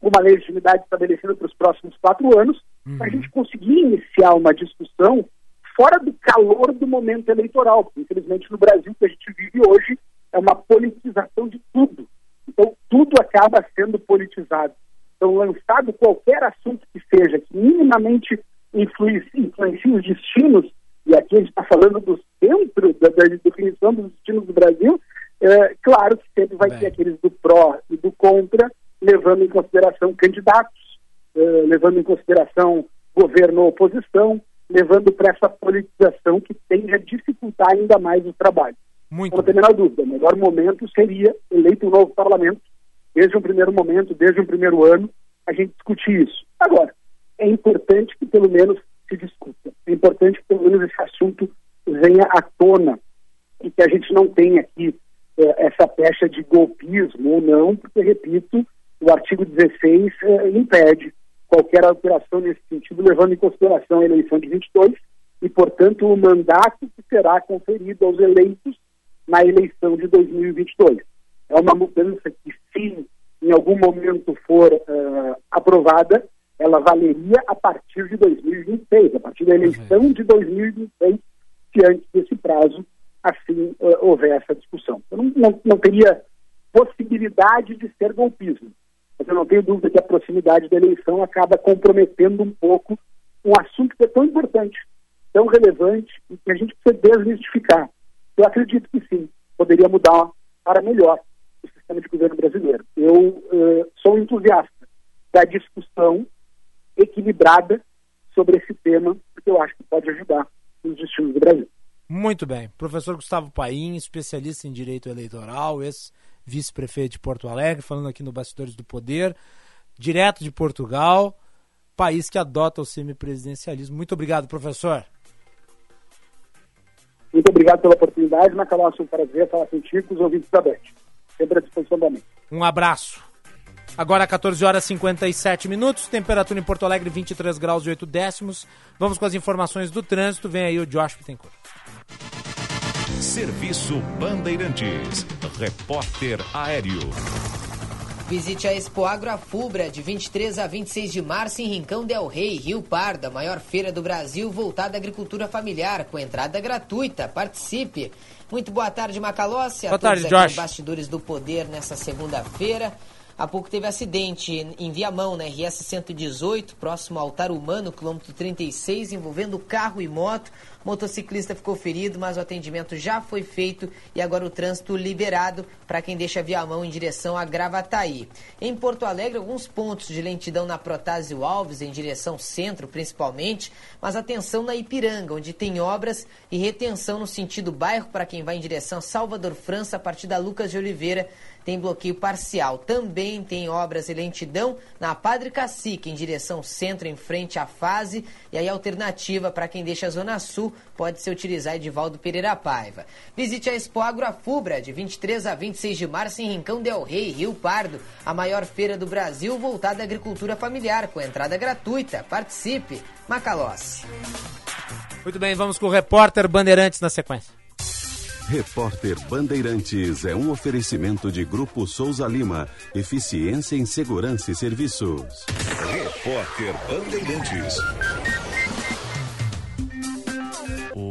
com uma legitimidade estabelecida para os próximos quatro anos, para a gente conseguir iniciar uma discussão fora do calor do momento eleitoral. Infelizmente, no Brasil que a gente vive hoje é uma politização de tudo. Então, tudo acaba sendo politizado. Então, lançado qualquer assunto que seja, que minimamente influencie, os destinos, e aqui a gente está falando do centro da, da definição dos destinos do Brasil, é, claro que sempre vai ter aqueles do pró e do contra, levando em consideração candidatos, eh, levando em consideração governo ou oposição, levando para essa politização que tende a dificultar ainda mais o trabalho. Muito Não tem a menor dúvida, o melhor momento seria eleito um novo parlamento, desde um primeiro momento, desde um primeiro ano, a gente discutir isso. Agora, é importante que pelo menos se discuta, é importante que pelo menos esse assunto venha à tona e que a gente não tenha aqui eh, essa pecha de golpismo ou não, porque, repito, o artigo 16 eh, impede qualquer alteração nesse sentido, levando em consideração a eleição de 22 e, portanto, o mandato que será conferido aos eleitos na eleição de 2022. É uma mudança que, se em algum momento for eh, aprovada, ela valeria a partir de 2026, a partir da eleição de 2026, se antes desse prazo assim eh, houver essa discussão. Eu não, não, não teria possibilidade de ser golpismo, mas eu não tenho dúvida que a proximidade da eleição acaba comprometendo um pouco um assunto que é tão importante, tão relevante e que a gente precisa desmistificar. Eu acredito que sim, poderia mudar para melhor o sistema de governo brasileiro. Eu eh, sou entusiasta da discussão equilibrada sobre esse tema, porque eu acho que pode ajudar nos destinos do Brasil. Muito bem. Professor Gustavo Paim, especialista em direito eleitoral, ex-vice-prefeito de Porto Alegre, falando aqui no Bastidores do Poder, direto de Portugal, país que adota o semipresidencialismo. Muito obrigado, professor. Muito obrigado pela oportunidade. Na Calócia, um prazer falar contigo com os ouvintes da BET. Sempre à disposição da mente. Um abraço. Agora 14 horas e 57 minutos, temperatura em Porto Alegre 23 graus e 8 décimos. Vamos com as informações do trânsito. Vem aí o Josh Bittencourt. Serviço Bandeirantes. Repórter Aéreo. Visite a Expo Agroafubra de 23 a 26 de março em Rincão Del Rey, Rio Pardo, a maior feira do Brasil voltada à agricultura familiar, com entrada gratuita. Participe! Muito boa tarde, Macalossi. Boa a todos tarde, aqui Josh. Bastidores do Poder nessa segunda-feira. Há pouco teve acidente em Viamão, na RS 118, próximo ao Tarumano, quilômetro 36, envolvendo carro e moto. Motociclista ficou ferido, mas o atendimento já foi feito e agora o trânsito liberado para quem deixa Viamão em direção a Gravataí. Em Porto Alegre, alguns pontos de lentidão na Protásio Alves, em direção centro principalmente, mas atenção na Ipiranga, onde tem obras e retenção no sentido bairro para quem vai em direção Salvador França, a partir da Lucas de Oliveira tem bloqueio parcial. Também tem obras e lentidão na Padre Cacique, em direção centro, em frente à fase. E aí, alternativa para quem deixa a Zona Sul pode ser utilizar Edivaldo Pereira Paiva. Visite a Expo Agroafubra, de 23 a 26 de março, em Rincão Del Rey, Rio Pardo, a maior feira do Brasil voltada à agricultura familiar, com entrada gratuita. Participe! Macalossi. Muito bem, vamos com o repórter Bandeirantes na sequência. Repórter Bandeirantes é um oferecimento de Grupo Souza Lima. Eficiência em Segurança e Serviços. Repórter Bandeirantes.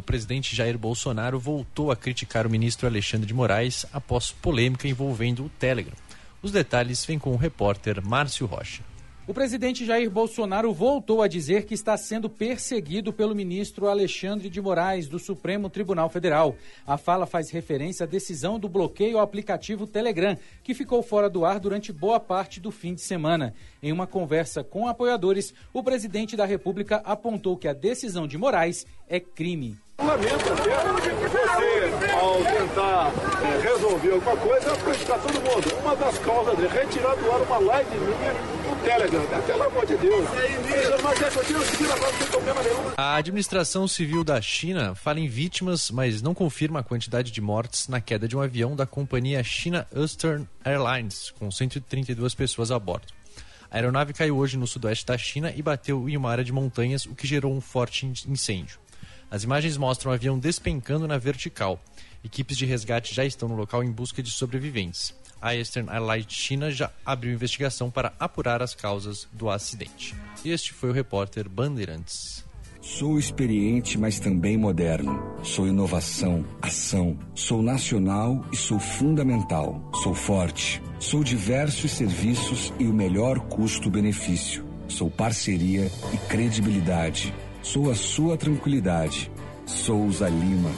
O presidente Jair Bolsonaro voltou a criticar o ministro Alexandre de Moraes após polêmica envolvendo o Telegram. Os detalhes vêm com o repórter Márcio Rocha. O presidente Jair Bolsonaro voltou a dizer que está sendo perseguido pelo ministro Alexandre de Moraes, do Supremo Tribunal Federal. A fala faz referência à decisão do bloqueio ao aplicativo Telegram, que ficou fora do ar durante boa parte do fim de semana. Em uma conversa com apoiadores, o presidente da República apontou que a decisão de Moraes é crime. Lamento até você, ao tentar eh, resolver alguma coisa, prejudicar todo mundo. Uma das causas de retirar do ar uma live minha no Telegram. né? Pelo amor de Deus. Mas é que eu tiro seguir agora sem problema nenhum. A administração civil da China fala em vítimas, mas não confirma a quantidade de mortes na queda de um avião da companhia China Eastern Airlines, com 132 pessoas a bordo. A aeronave caiu hoje no sudoeste da China e bateu em uma área de montanhas, o que gerou um forte in- incêndio. As imagens mostram o avião despencando na vertical. Equipes de resgate já estão no local em busca de sobreviventes. A Eastern Airlines China já abriu investigação para apurar as causas do acidente. Este foi o repórter Bandeirantes. Sou experiente, mas também moderno. Sou inovação, ação. Sou nacional e sou fundamental. Sou forte. Sou diversos serviços e o melhor custo-benefício. Sou parceria e credibilidade. Sou a sua tranquilidade. Souza Lima.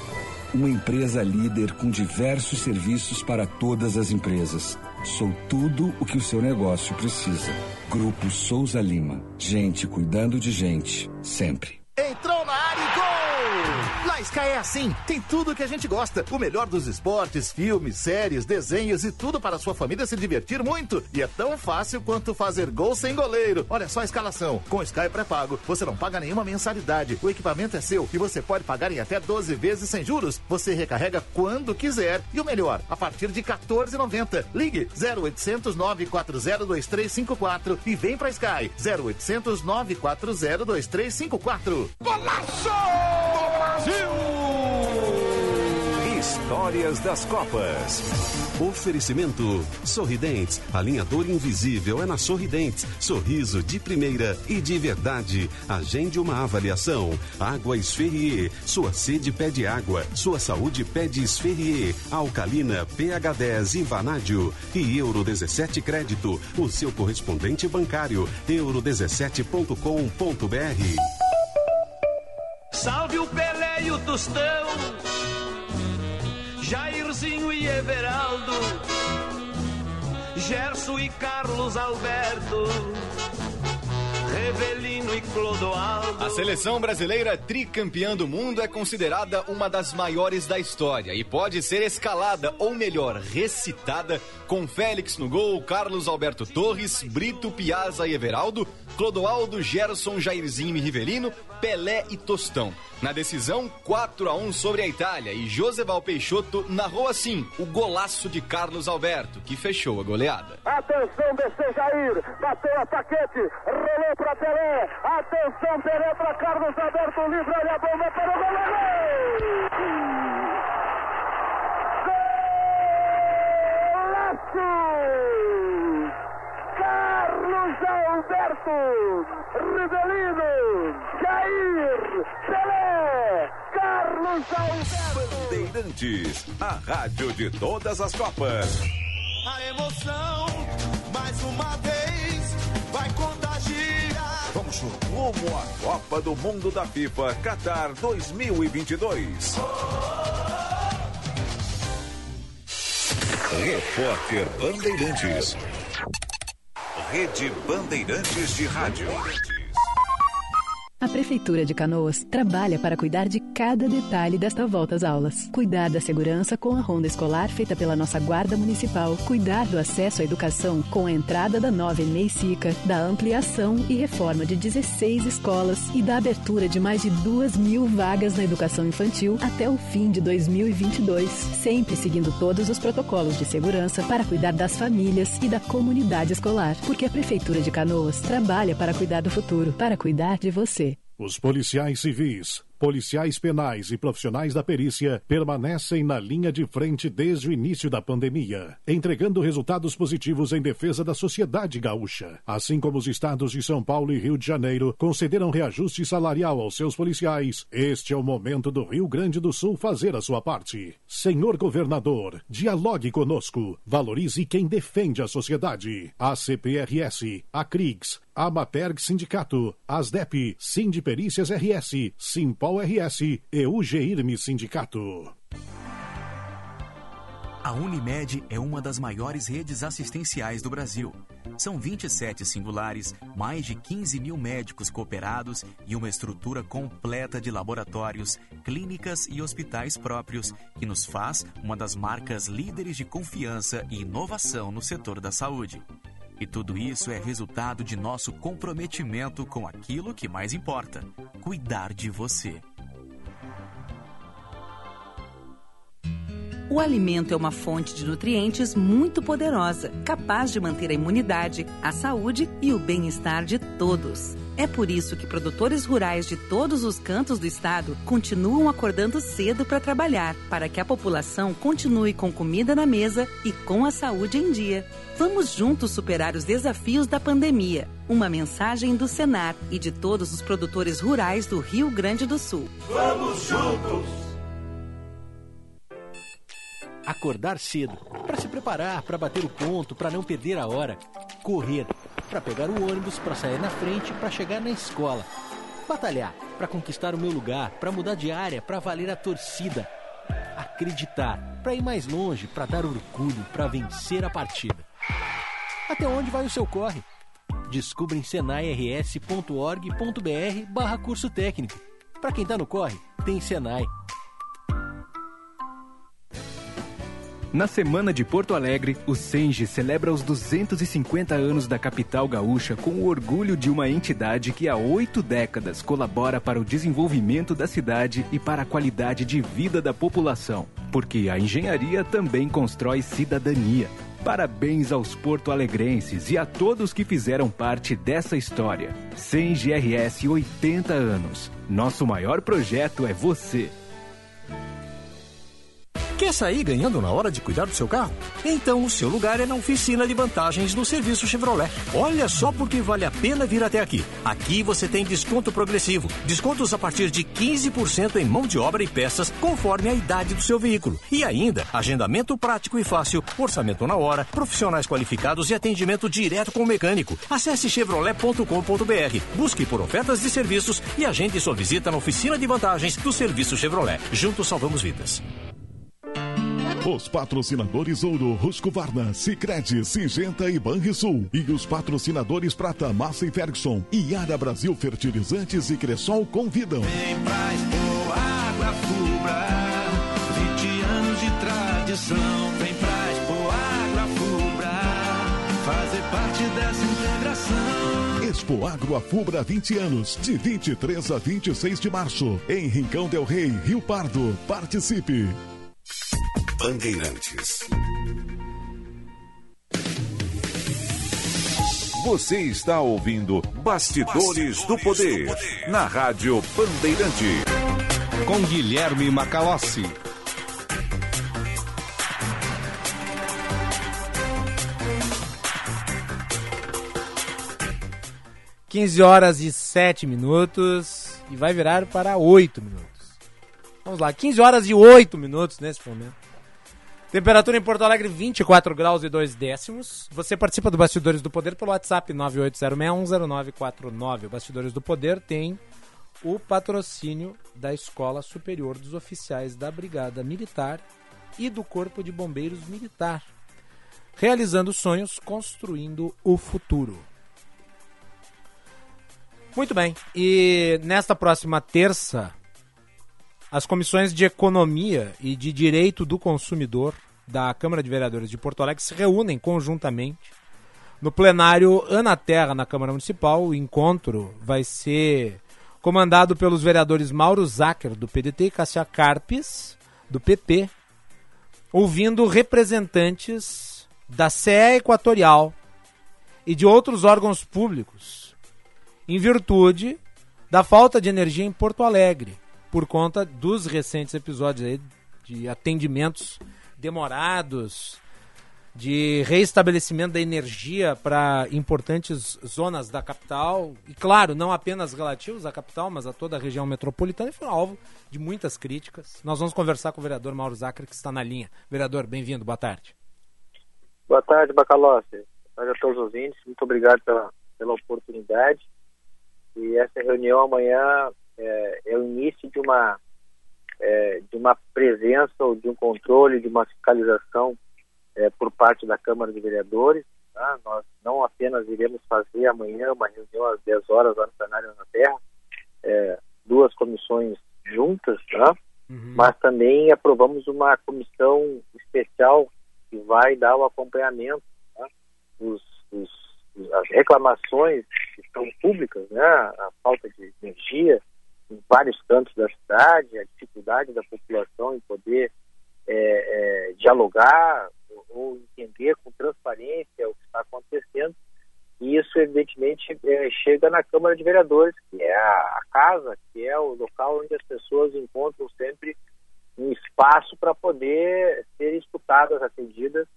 Uma empresa líder com diversos serviços para todas as empresas. Sou tudo o que o seu negócio precisa. Grupo Souza Lima. Gente cuidando de gente. Sempre. Entrou na área e gol! Sky é assim, tem tudo que a gente gosta. O melhor dos esportes, filmes, séries, desenhos e tudo para sua família se divertir muito. E é tão fácil quanto fazer gol sem goleiro. Olha só a escalação. Com Sky pré-pago, você não paga nenhuma mensalidade. O equipamento é seu e você pode pagar em até 12 vezes sem juros. Você recarrega quando quiser. E o melhor, a partir de 14,90. Ligue 0800 940 2354 e vem pra Sky. 0800 940 2354. Golaço! Histórias das Copas. Oferecimento Sorridentes. Alinhador invisível é na Sorridentes. Sorriso de primeira e de verdade. Agende uma avaliação. Água Esferrier. Sua sede pede água. Sua saúde pede Esferrier. Alcalina pH 10 e Vanádio. E Euro 17 Crédito. O seu correspondente bancário. euro17.com.br. Salve o Pelé e o Tostão, Jairzinho e Everaldo, Gerson e Carlos Alberto, Revelino e Clodoaldo. A seleção brasileira tricampeã do mundo é considerada uma das maiores da história e pode ser escalada, ou melhor, recitada, com Félix no gol, Carlos Alberto Torres, Brito, Piazza e Everaldo, Clodoaldo, Gerson, Jairzinho e Rivelino, Pelé e Tostão. Na decisão, 4 a 1 sobre a Itália e Joseval Peixoto narrou assim o golaço de Carlos Alberto, que fechou a goleada. Atenção, descer Jair, bateu a paquete, rolou para Pelé. Atenção, Pelé para Carlos Alberto livre, olha a bomba para o goleiro. Golaço! Carlos Alberto, Rivelino, Jair, Pelé, Carlos Alberto. Bandeirantes, a rádio de todas as Copas. A emoção, mais uma vez, vai contagiar. Vamos rumo à Copa do Mundo da FIFA Qatar 2022. Repórter Bandeirantes. Rede Bandeirantes de Rádio. A Prefeitura de Canoas trabalha para cuidar de cada detalhe desta volta às aulas. Cuidar da segurança com a ronda escolar feita pela nossa Guarda Municipal. Cuidar do acesso à educação com a entrada da nova Enei Sica, da ampliação e reforma de 16 escolas e da abertura de mais de duas mil vagas na educação infantil até o fim de 2022. Sempre seguindo todos os protocolos de segurança para cuidar das famílias e da comunidade escolar. Porque a Prefeitura de Canoas trabalha para cuidar do futuro, para cuidar de você. Os policiais civis, policiais penais e profissionais da perícia permanecem na linha de frente desde o início da pandemia, entregando resultados positivos em defesa da sociedade gaúcha. Assim como os estados de São Paulo e Rio de Janeiro concederam reajuste salarial aos seus policiais, este é o momento do Rio Grande do Sul fazer a sua parte. Senhor governador, dialogue conosco, valorize quem defende a sociedade. A CPRS, a CRIGS, a Materg Sindicato, ASDEP, Sindiperícias RS, Simpol RS e o GIRME Sindicato. A Unimed é uma das maiores redes assistenciais do Brasil. São 27 singulares, mais de 15 mil médicos cooperados e uma estrutura completa de laboratórios, clínicas e hospitais próprios, que nos faz uma das marcas líderes de confiança e inovação no setor da saúde. E tudo isso é resultado de nosso comprometimento com aquilo que mais importa: cuidar de você. O alimento é uma fonte de nutrientes muito poderosa, capaz de manter a imunidade, a saúde e o bem-estar de todos. É por isso que produtores rurais de todos os cantos do estado continuam acordando cedo para trabalhar, para que a população continue com comida na mesa e com a saúde em dia. Vamos juntos superar os desafios da pandemia. Uma mensagem do Senar e de todos os produtores rurais do Rio Grande do Sul. Vamos juntos! Acordar cedo, para se preparar, para bater o ponto, para não perder a hora. Correr, para pegar o ônibus, para sair na frente, para chegar na escola. Batalhar, para conquistar o meu lugar, para mudar de área, para valer a torcida. Acreditar, para ir mais longe, para dar orgulho, para vencer a partida. Até onde vai o seu corre? Descubra em senairs.org.br barra curso técnico. Para quem tá no corre, tem Senai. Na semana de Porto Alegre, o Senge celebra os 250 anos da capital gaúcha com o orgulho de uma entidade que há oito décadas colabora para o desenvolvimento da cidade e para a qualidade de vida da população. Porque a engenharia também constrói cidadania. Parabéns aos porto-alegrenses e a todos que fizeram parte dessa história. Senge RS 80 anos. Nosso maior projeto é você. Quer sair ganhando na hora de cuidar do seu carro? Então o seu lugar é na oficina de vantagens do serviço Chevrolet. Olha só porque vale a pena vir até aqui. Aqui você tem desconto progressivo, descontos a partir de 15% em mão de obra e peças conforme a idade do seu veículo. E ainda, agendamento prático e fácil, orçamento na hora, profissionais qualificados e atendimento direto com o mecânico. Acesse chevrolet.com.br, busque por ofertas de serviços e agende sua visita na oficina de vantagens do serviço Chevrolet. Juntos salvamos vidas. Os patrocinadores Ouro, Husqvarna, Sicredi, Singenta e Banrisul. E os patrocinadores Prata, Massa e Ferguson. E Ara Brasil Fertilizantes e Cressol convidam. Vem pra Expo Água Fubra, 20 anos de tradição. Vem pra Expo Água Fubra, fazer parte dessa integração. Expo Agro Afubra 20 anos, de 23 a 26 de março, em Rincão Del Rei, Rio Pardo. Participe! Bandeirantes. Você está ouvindo Bastidores, do, Poder, na Rádio Bandeirante. Com Guilherme Macalossi. Quinze horas e sete minutos e vai virar para oito minutos. Vamos lá, 15 horas e 8 minutos nesse momento. Temperatura em Porto Alegre 24 graus e 2 décimos. Você participa do Bastidores do Poder pelo WhatsApp 980610949. O Bastidores do Poder tem o patrocínio da Escola Superior dos Oficiais da Brigada Militar e do Corpo de Bombeiros Militar. Realizando sonhos, construindo o futuro. Muito bem. E nesta próxima terça, as comissões de Economia e de Direito do Consumidor da Câmara de Vereadores de Porto Alegre se reúnem conjuntamente no plenário Ana Terra, na Câmara Municipal. O encontro vai ser comandado pelos vereadores Mauro Zacher, do PDT, e Cassia Carpes, do PP, ouvindo representantes da CE Equatorial e de outros órgãos públicos, em virtude da falta de energia em Porto Alegre por conta dos recentes episódios aí de atendimentos demorados, de reestabelecimento da energia para importantes zonas da capital, e claro, não apenas relativos à capital, mas a toda a região metropolitana, e foi alvo de muitas críticas. Nós vamos conversar com o vereador Mauro Zacra, que está na linha. Vereador, bem-vindo, boa tarde. Boa tarde, Bacalossi. Boa tarde a todos os ouvintes, muito obrigado pela, pela oportunidade. E essa reunião amanhã é, é o início de uma é, de uma presença ou de um controle, de uma fiscalização eh, por parte da Câmara de Vereadores. Tá? Nós não apenas iremos fazer amanhã uma reunião às 10 horas lá no cenário na Terra, eh, duas comissões juntas, tá? mas também aprovamos uma comissão especial que vai dar o acompanhamento tá? os, os- as reclamações que são públicas, né? a falta de energia em vários cantos da cidade, a dificuldade da população em poder é, é, dialogar ou, entender com transparência o que está acontecendo. E isso, evidentemente, é, chega na Câmara de Vereadores, que é a, a casa, que é o local onde as pessoas encontram sempre um espaço para poder ser escutadas, atendidas.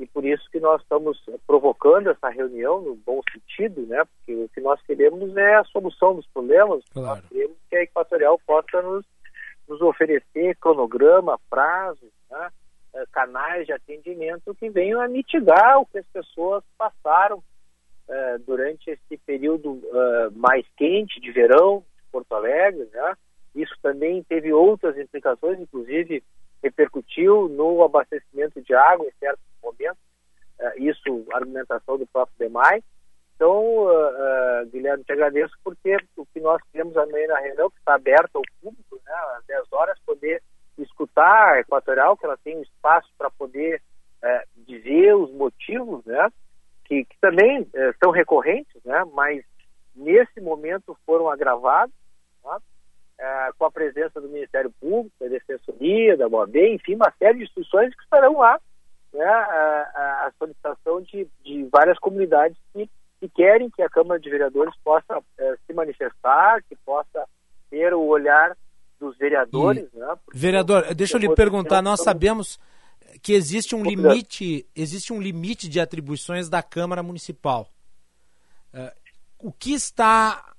E por isso que nós estamos provocando essa reunião, no bom sentido, né? Porque o que nós queremos é a solução dos problemas. Nós queremos que a Equatorial possa nos, nos oferecer cronograma, prazos, né? eh, canais de atendimento que venham a mitigar o que as pessoas passaram eh, durante esse período eh, mais quente de verão de Porto Alegre, né? Isso também teve outras implicações, inclusive repercutiu no abastecimento de água em certos momentos. Eh, isso, argumentação do próprio DEMAI. Então, eh, eh, Guilherme, te agradeço porque o que nós queremos amanhã na reunião, que está aberta ao público, né, às 10 horas, poder escutar a Equatorial, que ela tem um espaço para poder eh, dizer os motivos, né, que, que também são recorrentes, né, mas nesse momento foram agravados, tá? Eh, com a presença do Ministério Público, da Defensoria, da OAB, enfim, uma série de instituições que estarão lá, né, a, a- solicitação de, de várias comunidades que, que querem que a Câmara de Vereadores possa eh, se manifestar, que possa ter o olhar dos vereadores, né, porque- Vereador, deixa eu lhe perguntar, nós sabemos que existe um limite, existe um limite de atribuições da Câmara Municipal. Eh, o que está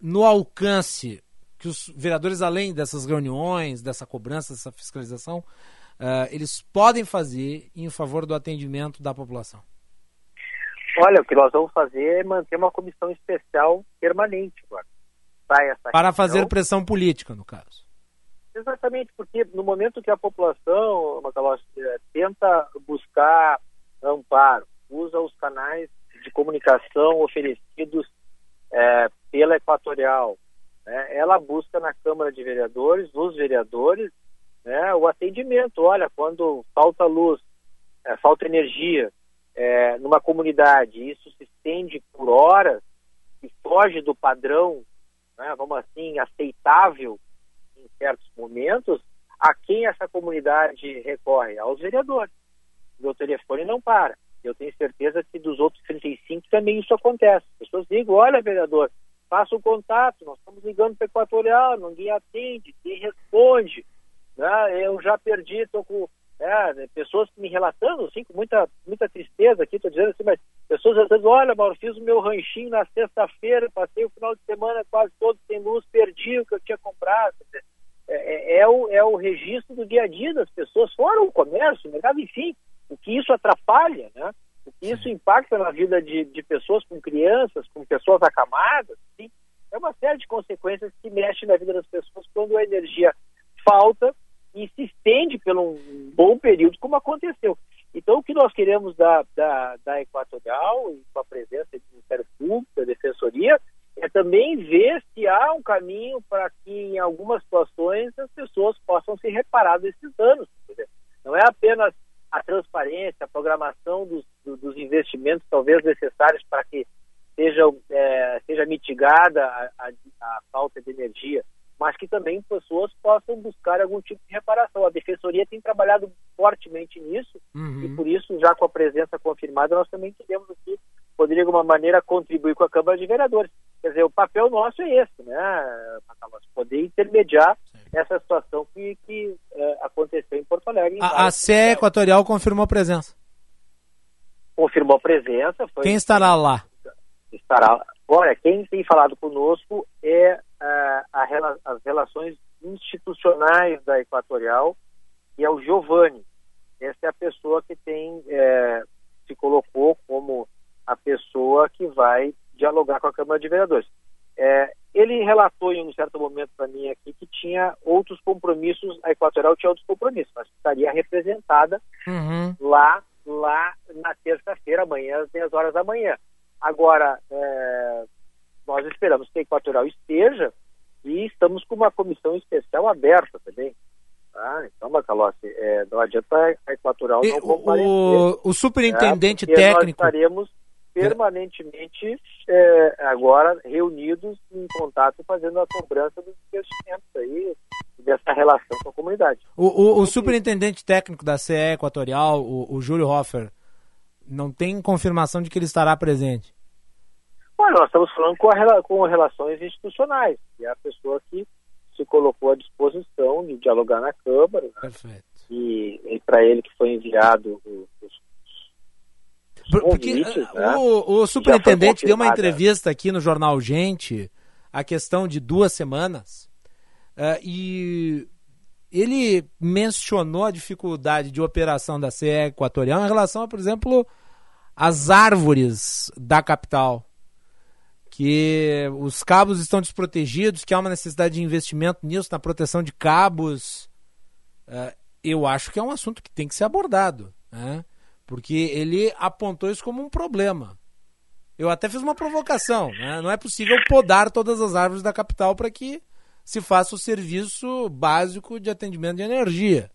no alcance que os vereadores, além dessas reuniões, dessa cobrança, dessa fiscalização, eh, eles podem fazer em favor do atendimento da população? Olha, o que nós vamos fazer é manter uma comissão especial permanente agora. Para fazer pressão política, no caso. Exatamente, porque no momento que a população, Macalossi, eh, tenta buscar amparo, usa os canais de comunicação oferecidos eh, pela Equatorial, né, ela busca na Câmara de Vereadores, nos vereadores, né, o atendimento. Olha, quando falta luz, eh, falta energia eh, numa comunidade, isso se estende por horas e foge do padrão, né, vamos assim, aceitável em certos momentos, a quem essa comunidade recorre? Aos vereadores. Meu telefone não para. Eu tenho certeza que dos outros 35 também isso acontece. As pessoas ligam, olha, vereador, faça o contato, nós estamos ligando para o Equatorial, ninguém atende, ninguém responde. Né? Eu já perdi, estou com é, né, pessoas me relatando, assim, com muita, muita tristeza aqui, estou dizendo assim, mas pessoas vezes, olha, Mauro, fiz o meu ranchinho na sexta-feira, passei o final de semana quase todo sem luz, perdi o que eu tinha comprado. É, é- é o, é o registro do dia a dia das pessoas, fora o comércio, o mercado, enfim, o que isso atrapalha, né? O que isso impacta na vida de, de pessoas com crianças, com pessoas acamadas, uma série de consequências que mexem na vida das pessoas quando a energia falta e se estende por um bom período, como aconteceu. Então, o que nós queremos da, da, da Equatorial, e com a presença do Ministério Público, da Defensoria, é também ver se há um caminho para que, em algumas situações, as pessoas possam se reparar desses danos. dizer, Não é apenas a transparência, a programação dos, do- dos investimentos, talvez necessários para que seja, é, seja mitigada a, a- a falta de energia, mas que também pessoas possam buscar algum tipo de reparação. A Defensoria tem trabalhado fortemente nisso Uhum. e por isso, já com a presença confirmada, nós também queremos aqui, poder de alguma maneira contribuir com a Câmara de Vereadores. Quer dizer, o papel nosso é esse, né? Poder intermediar essa situação que, que eh, aconteceu em Porto Alegre. em A, a CE Equatorial confirmou presença. confirmou a presença. Quem estará lá? Estará. Olha, quem tem falado conosco é ah, a rela- as relações institucionais da Equatorial e é o Giovanni. Essa é a pessoa que tem eh, se colocou como a pessoa que vai dialogar com a Câmara de Vereadores. Eh, ele relatou em um certo momento para mim aqui que tinha outros compromissos, a Equatorial tinha outros compromissos, mas estaria representada Uhum. lá lá na terça-feira, amanhã, às 10 horas da manhã. Agora, é, nós esperamos que a Equatorial esteja e estamos com uma comissão especial aberta também. Tá? Então, Macalossi, é, não adianta a Equatorial E não o- comparecer. o- o superintendente? Porque técnico- Nós estaremos permanentemente é, agora reunidos em contato fazendo a cobrança dos investimentos aí, dessa relação com a comunidade. O, o- o superintendente técnico da CE Equatorial, o, o Júlio Hoffer, não tem confirmação de que ele estará presente. Olha, nós estamos falando com, a, com relações institucionais, que é a pessoa que se colocou à disposição de dialogar na Câmara. né? Perfeito. E, e para ele que foi enviado o- os, os Por- Porque convites, né? o, o superintendente deu uma entrevista aqui no jornal Gente, a questão de duas semanas, eh, e ele mencionou a dificuldade de operação da CE Equatorial em relação, por exemplo, às árvores da capital. Que os cabos estão desprotegidos, que há uma necessidade de investimento nisso, na proteção de cabos. Eh, eu acho que é um assunto que tem que ser abordado, né? porque ele apontou isso como um problema. Eu até fiz uma provocação, né? não é possível podar todas as árvores da capital para que se faça o serviço básico de atendimento de energia.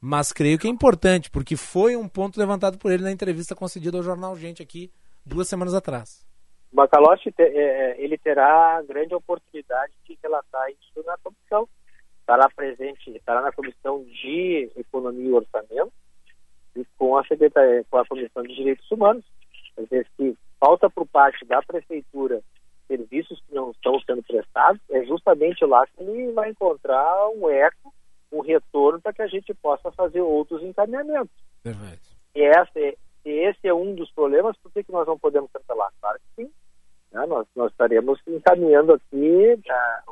Mas creio que é importante, porque foi um ponto levantado por ele na entrevista concedida ao jornal Gente aqui duas semanas atrás. O é, é, ele terá a grande oportunidade de relatar isso na comissão. Estará presente, estará na comissão de Economia e Orçamento e com a com a Comissão de Direitos Humanos. Quer dizer, se falta por parte da Prefeitura serviços que não estão sendo prestados, é justamente lá que ele vai encontrar um eco, um retorno para que a gente possa fazer outros encaminhamentos. Perfeito. E essa é- se esse é um dos problemas, por que, nós não podemos cancelar? Claro que sim. né? Nós, nós estaremos encaminhando aqui ah,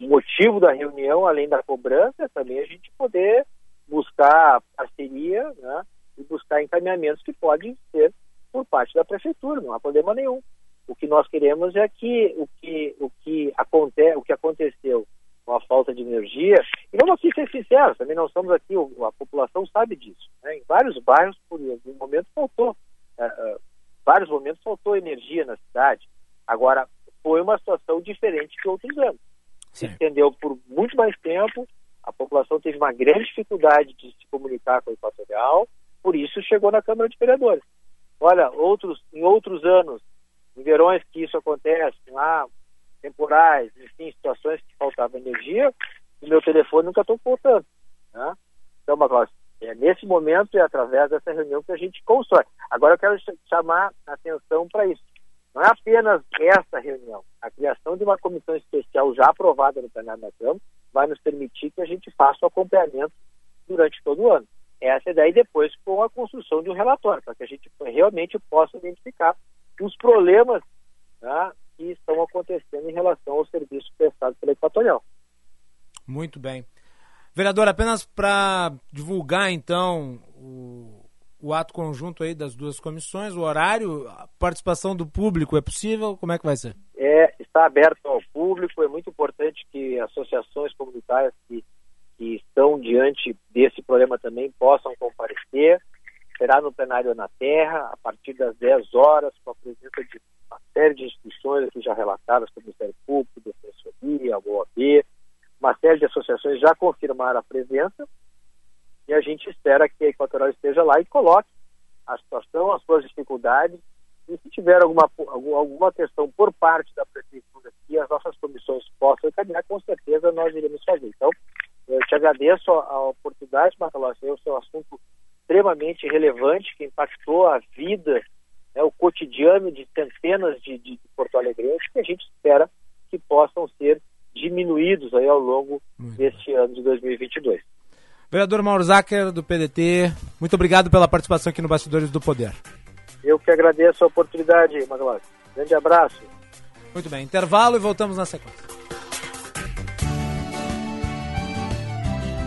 o motivo da reunião, além da cobrança, é também a gente poder buscar parceria né? e buscar encaminhamentos que podem ser por parte da prefeitura, não há problema nenhum. O que nós queremos é que o que, o que, aconte, o que aconteceu com a falta de energia, e vamos aqui ser sinceros, também não estamos aqui, a população sabe disso. né? Em vários bairros, por algum momento, faltou, eh, eh, vários momentos faltou energia na cidade. Agora, foi uma situação diferente que outros anos. Se estendeu por muito mais tempo, a população teve uma grande dificuldade de se comunicar com o Equatorial, por isso chegou na Câmara de Vereadores. Olha, outros, em outros anos, em verões que isso acontece, lá, temporais, enfim, situações que faltava energia, o meu telefone nunca estou voltando. Né? Então, Macalossi, é nesse momento e através dessa reunião que a gente constrói. Agora eu quero ch- chamar a atenção para isso. Não é apenas essa reunião. A criação de uma comissão especial já aprovada no plenário da Câmara vai nos permitir que a gente faça o acompanhamento durante todo o ano. Essa é daí depois com a construção de um relatório, para que a gente realmente possa identificar os problemas né, que estão acontecendo em relação ao serviço prestado pela Equatorial. Muito bem. Vereador, apenas para divulgar então o, o ato conjunto aí das duas comissões, o horário, a participação do público é possível? Como é que vai ser? é, está aberto ao público. É muito importante que associações comunitárias que, que estão diante desse problema também possam comparecer. Será no plenário na Terra, a partir das 10 horas, com a presença de uma série de instituições aqui já relatadas, como o Ministério Público, Defensoria, OAB, uma série de associações já confirmaram a presença e a gente espera que a Equatorial esteja lá e coloque a situação, as suas dificuldades e se tiver alguma, algum- alguma questão por parte da prefeitura que as nossas comissões possam encaminhar, com certeza nós iremos fazer. Então, eu te agradeço a, oportunidade, Marcelo, é um assunto extremamente relevante que impactou a vida, né, o cotidiano de centenas de, de Porto Alegrenses que a gente espera que possam ser diminuídos aí ao longo deste ano de 2022. Vereador Mauro Zacher, do PDT, muito obrigado pela participação aqui no Bastidores do Poder. Eu que agradeço a oportunidade, Magalhães. Grande abraço. Muito bem, intervalo e voltamos na sequência.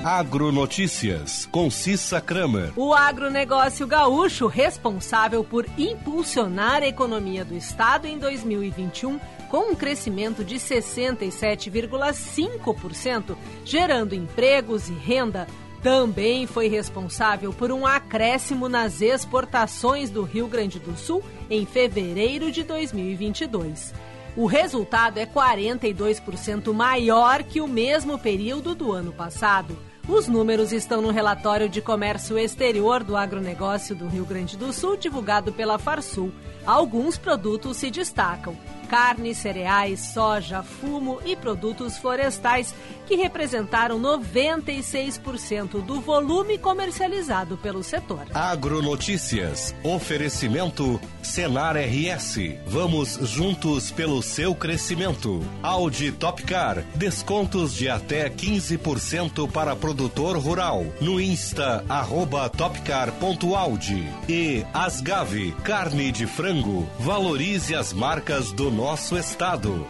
Agronotícias, com Cissa Kramer. O agronegócio gaúcho, responsável por impulsionar a economia do estado em 2021, com um crescimento de 67,5%, gerando empregos e renda, também foi responsável por um acréscimo nas exportações do Rio Grande do Sul em fevereiro de 2022. O resultado é 42% maior que o mesmo período do ano passado. Os números estão no relatório de comércio exterior do agronegócio do Rio Grande do Sul, divulgado pela Farsul. Alguns produtos se destacam: carne, cereais, soja, fumo e produtos florestais, que representaram 96% do volume comercializado pelo setor. Agronotícias. Oferecimento Senar RS. Vamos juntos pelo seu crescimento. Audi Topcar. Descontos de até 15% para produtor rural. No Insta, arroba topcar.audi. E Asgave. Carne de frango. Valorize as marcas do nosso estado.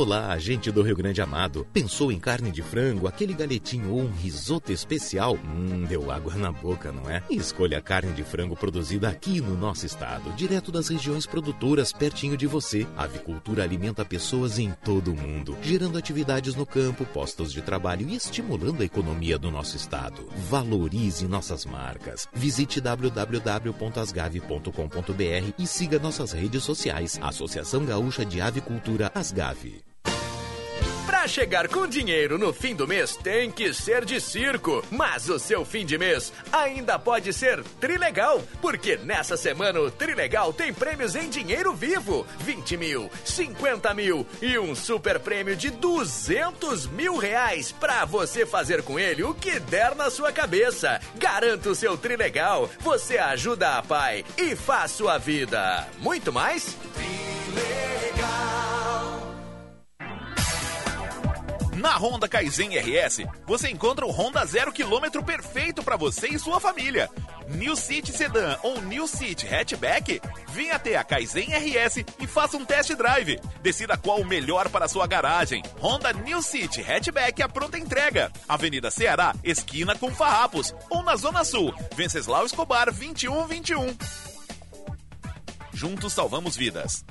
Olá, gente do Rio Grande Amado. Pensou em carne de frango, aquele galetinho ou um risoto especial? Hum, deu água na boca, não é? Escolha a carne de frango produzida aqui no nosso estado, direto das regiões produtoras, pertinho de você. A avicultura alimenta pessoas em todo o mundo, gerando atividades no campo, postos de trabalho e estimulando a economia do nosso estado. Valorize nossas marcas. Visite www.asgave.com.br e siga nossas redes sociais. Associação Gaúcha de Avicultura Asgave. Pra chegar com dinheiro no fim do mês tem que ser de circo, mas o seu fim de mês ainda pode ser trilegal, porque nessa semana o Trilegal tem prêmios em dinheiro vivo: 20 mil, 50 mil e um super prêmio de 200 mil reais pra você fazer com ele o que der na sua cabeça. Garanta o seu Trilegal, você ajuda a pai e faz sua vida. Muito mais? Na Honda Kaizen RS, você encontra o Honda zero quilômetro perfeito para você e sua família. New City Sedan ou New City Hatchback? Venha até a Kaizen RS e faça um test drive. Decida qual o melhor para sua garagem. Honda New City Hatchback a pronta entrega. Avenida Ceará, esquina com Farrapos. Ou na Zona Sul, Venceslau Escobar 2121. Juntos salvamos vidas.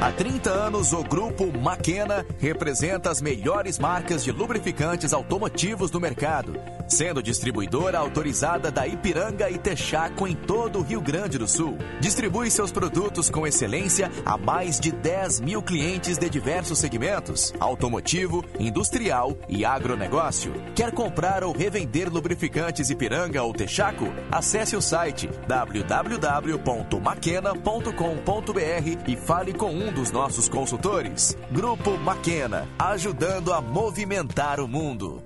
Há 30 anos, o Grupo Maquena representa as melhores marcas de lubrificantes automotivos do mercado, sendo distribuidora autorizada da Ipiranga e Texaco em todo o Rio Grande do Sul. Distribui seus produtos com excelência a mais de 10 mil clientes de diversos segmentos: automotivo, industrial e agronegócio. Quer comprar ou revender lubrificantes Ipiranga ou Texaco? Acesse o site www.maquena.com.br e fale com um dos nossos consultores. Grupo Maquena, ajudando a movimentar o mundo.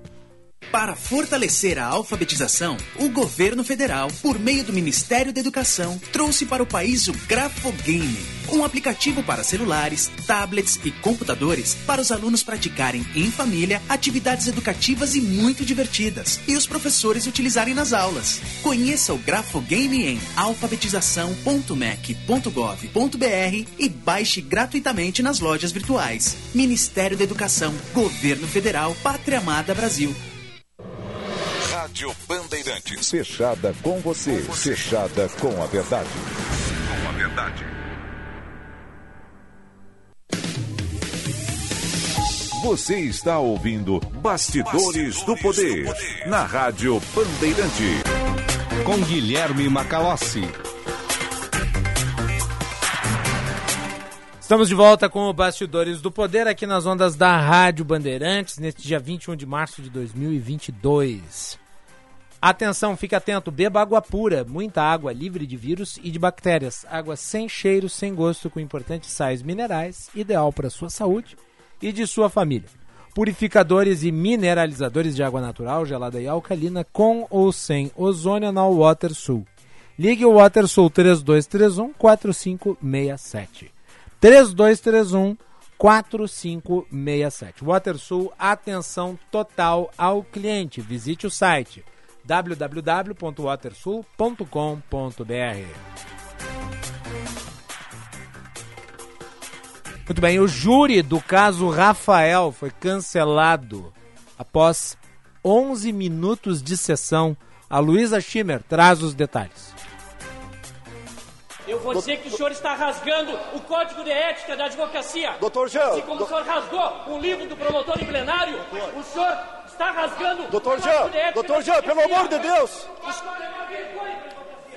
Para fortalecer a alfabetização, o governo federal, por meio do Ministério da Educação, trouxe para o país o Grafogame, um aplicativo para celulares, tablets e computadores para os alunos praticarem em família atividades educativas e muito divertidas e os professores utilizarem nas aulas. Conheça o Grafogame em alfabetização.mec.gov.br e baixe gratuitamente nas lojas virtuais. Ministério da Educação, Governo Federal, Pátria Amada Brasil. Rádio Bandeirantes. Fechada com você, fechada com a verdade. Com a verdade. Você está ouvindo Bastidores, do, poder, na Rádio Bandeirante. Com Guilherme Macalossi. Estamos de volta com o Bastidores do Poder aqui nas ondas da Rádio Bandeirantes, neste dia 21 de março de 2022. Atenção, fique atento, beba água pura, muita água livre de vírus e de bactérias. Água sem cheiro, sem gosto, com importantes sais minerais, ideal para sua saúde e de sua família. Purificadores e mineralizadores de água natural, gelada e alcalina, com ou sem ozônio na WaterSul. Ligue o WaterSul 3231 4567. 3231 4567. WaterSul, atenção total ao cliente. Visite o site www.watersul.com.br. Muito bem, o júri do caso Rafael foi cancelado após 11 minutos de sessão. A Luísa Schimmer traz os detalhes. Eu vou dizer que o senhor está rasgando o código de ética da advocacia. Doutor Jean. Assim como do... o senhor rasgou o livro do promotor em plenário, Doutor. o senhor está rasgando Doutor o código de Jean, ética doutor Jean, pelo amor de Deus.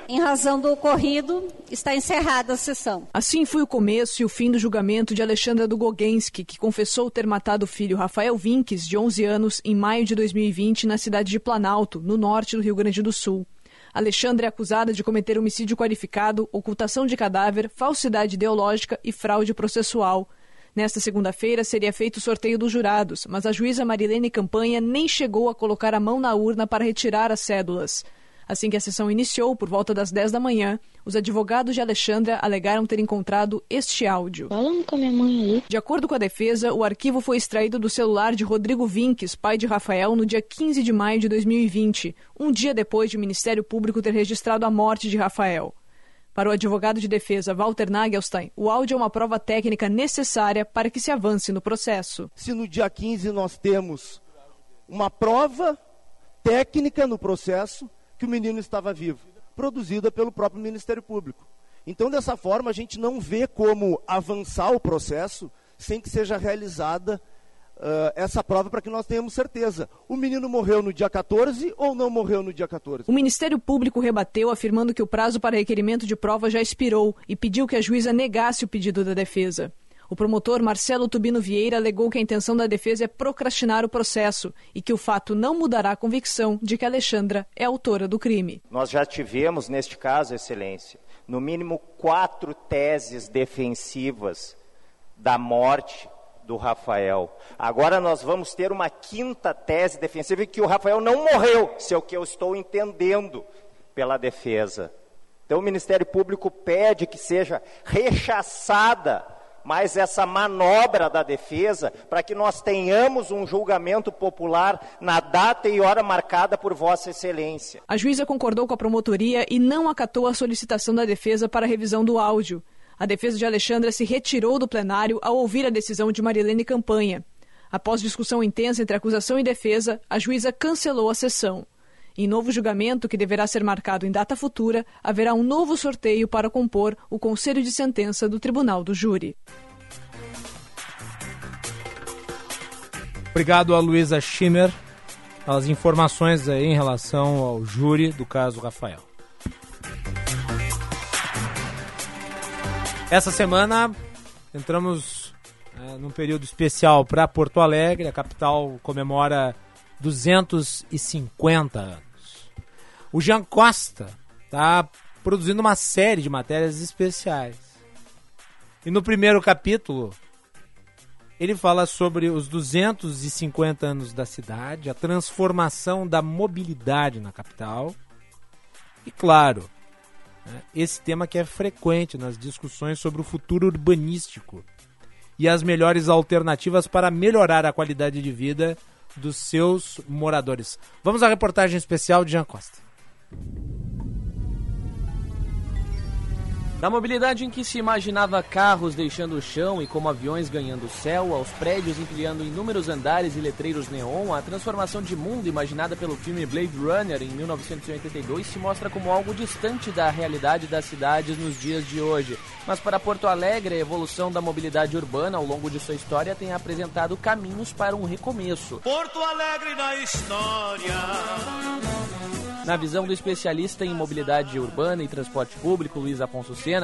Em razão do ocorrido, está encerrada a sessão. Assim foi o começo e o fim do julgamento de Alexandra Dugogensky, que confessou ter matado o filho Rafael Vinques, de 11 anos, em maio de 2020, na cidade de Planalto, no norte do Rio Grande do Sul. Alexandre é acusada de cometer homicídio qualificado, ocultação de cadáver, falsidade ideológica e fraude processual. Nesta segunda-feira seria feito o sorteio dos jurados, mas a juíza Marilene Campanha nem chegou a colocar a mão na urna para retirar as cédulas. Assim que a sessão iniciou, por volta das 10 da manhã, os advogados de Alexandra alegaram ter encontrado este áudio. Falando com a minha mãe ali. De acordo com a defesa, o arquivo foi extraído do celular de Rodrigo Vinques, pai de Rafael, no dia 15 de maio de 2020, um dia depois de o Ministério Público ter registrado a morte de Rafael. Para o advogado de defesa Walter Nagelstein, o áudio é uma prova técnica necessária para que se avance no processo. Se no dia 15 nós temos uma prova técnica no processo, que o menino estava vivo, produzida pelo próprio Ministério Público. Então, dessa forma, a gente não vê como avançar o processo sem que seja realizada uh, essa prova para que nós tenhamos certeza. O menino morreu no dia 14 ou não morreu no dia 14? O Ministério Público rebateu, afirmando que o prazo para requerimento de prova já expirou e pediu que a juíza negasse o pedido da defesa. O promotor Marcelo Tubino Vieira alegou que a intenção da defesa é procrastinar o processo e que o fato não mudará a convicção de que Alexandra é autora do crime. Nós já tivemos, neste caso, Excelência, no mínimo quatro teses defensivas da morte do Rafael. Agora nós vamos ter uma quinta tese defensiva que o Rafael não morreu, se é o que eu estou entendendo pela defesa. Então o Ministério Público pede que seja rechaçada mais essa manobra da defesa para que nós tenhamos um julgamento popular na data e hora marcada por Vossa Excelência. A juíza concordou com a promotoria e não acatou a solicitação da defesa para revisão do áudio. A defesa de Alexandra se retirou do plenário ao ouvir a decisão de Marilene Campanha. Após discussão intensa entre acusação e defesa, a juíza cancelou a sessão. Em novo julgamento, que deverá ser marcado em data futura, haverá um novo sorteio para compor o conselho de sentença do Tribunal do Júri. Obrigado a Luísa Schimmer pelas informações em relação ao júri do caso Rafael. Essa semana entramos é, num período especial para Porto Alegre. A capital comemora 250 anos. O Jean Costa está produzindo uma série de matérias especiais. E no primeiro capítulo, ele fala sobre os 250 anos da cidade, a transformação da mobilidade na capital. E claro, né, esse tema que é frequente nas discussões sobre o futuro urbanístico e as melhores alternativas para melhorar a qualidade de vida dos seus moradores. Vamos à reportagem especial de Jean Costa. Thank you. Da mobilidade em que se imaginava carros deixando o chão e como aviões ganhando o céu, aos prédios empilhando inúmeros andares e letreiros neon, a transformação de mundo imaginada pelo filme Blade Runner em 1982 se mostra como algo distante da realidade das cidades nos dias de hoje. Mas para Porto Alegre, a evolução da mobilidade urbana ao longo de sua história tem apresentado caminhos para um recomeço. Porto Alegre na história. Na visão do especialista em mobilidade urbana e transporte público, Luiz Afonso Sena,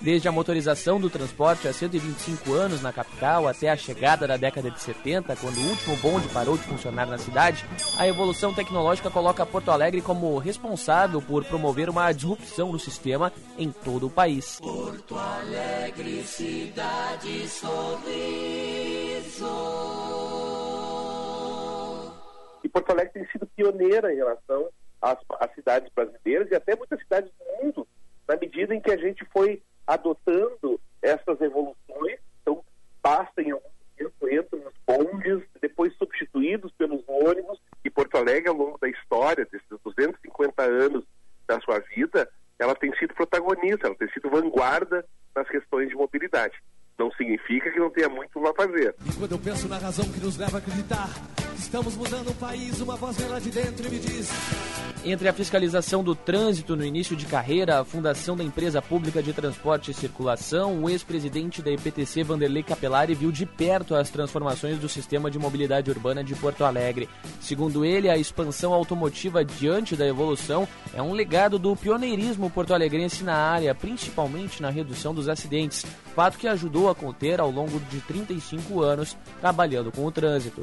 desde a motorização do transporte há 125 anos na capital até a chegada da década de 70, quando o último bonde parou de funcionar na cidade, a evolução tecnológica coloca Porto Alegre como responsável por promover uma disrupção no sistema em todo o país. Porto Alegre, cidade sorriso. E Porto Alegre tem sido pioneira em relação às, às cidades brasileiras e até muitas cidades do mundo, na medida em que a gente foi adotando essas evoluções. Então, passa em algum tempo, entram nos bondes, depois substituídos pelos ônibus. E Porto Alegre, ao longo da história, desses 250 anos da sua vida, ela tem sido protagonista, ela tem sido vanguarda nas questões de mobilidade. Não significa que não tenha muito a fazer. E quando eu penso na razão que nos leva a acreditar que estamos mudando o país, uma voz vem lá de dentro e me diz. Entre a fiscalização do trânsito no início de carreira, a fundação da empresa pública de transporte e circulação, o ex-presidente da EPTC, Vanderlei Capelari, viu de perto as transformações do sistema de mobilidade urbana de Porto Alegre. Segundo ele, a expansão automotiva diante da evolução é um legado do pioneirismo porto-alegrense na área, principalmente na redução dos acidentes, fato que ajudou a conter ao longo de 35 anos trabalhando com o trânsito.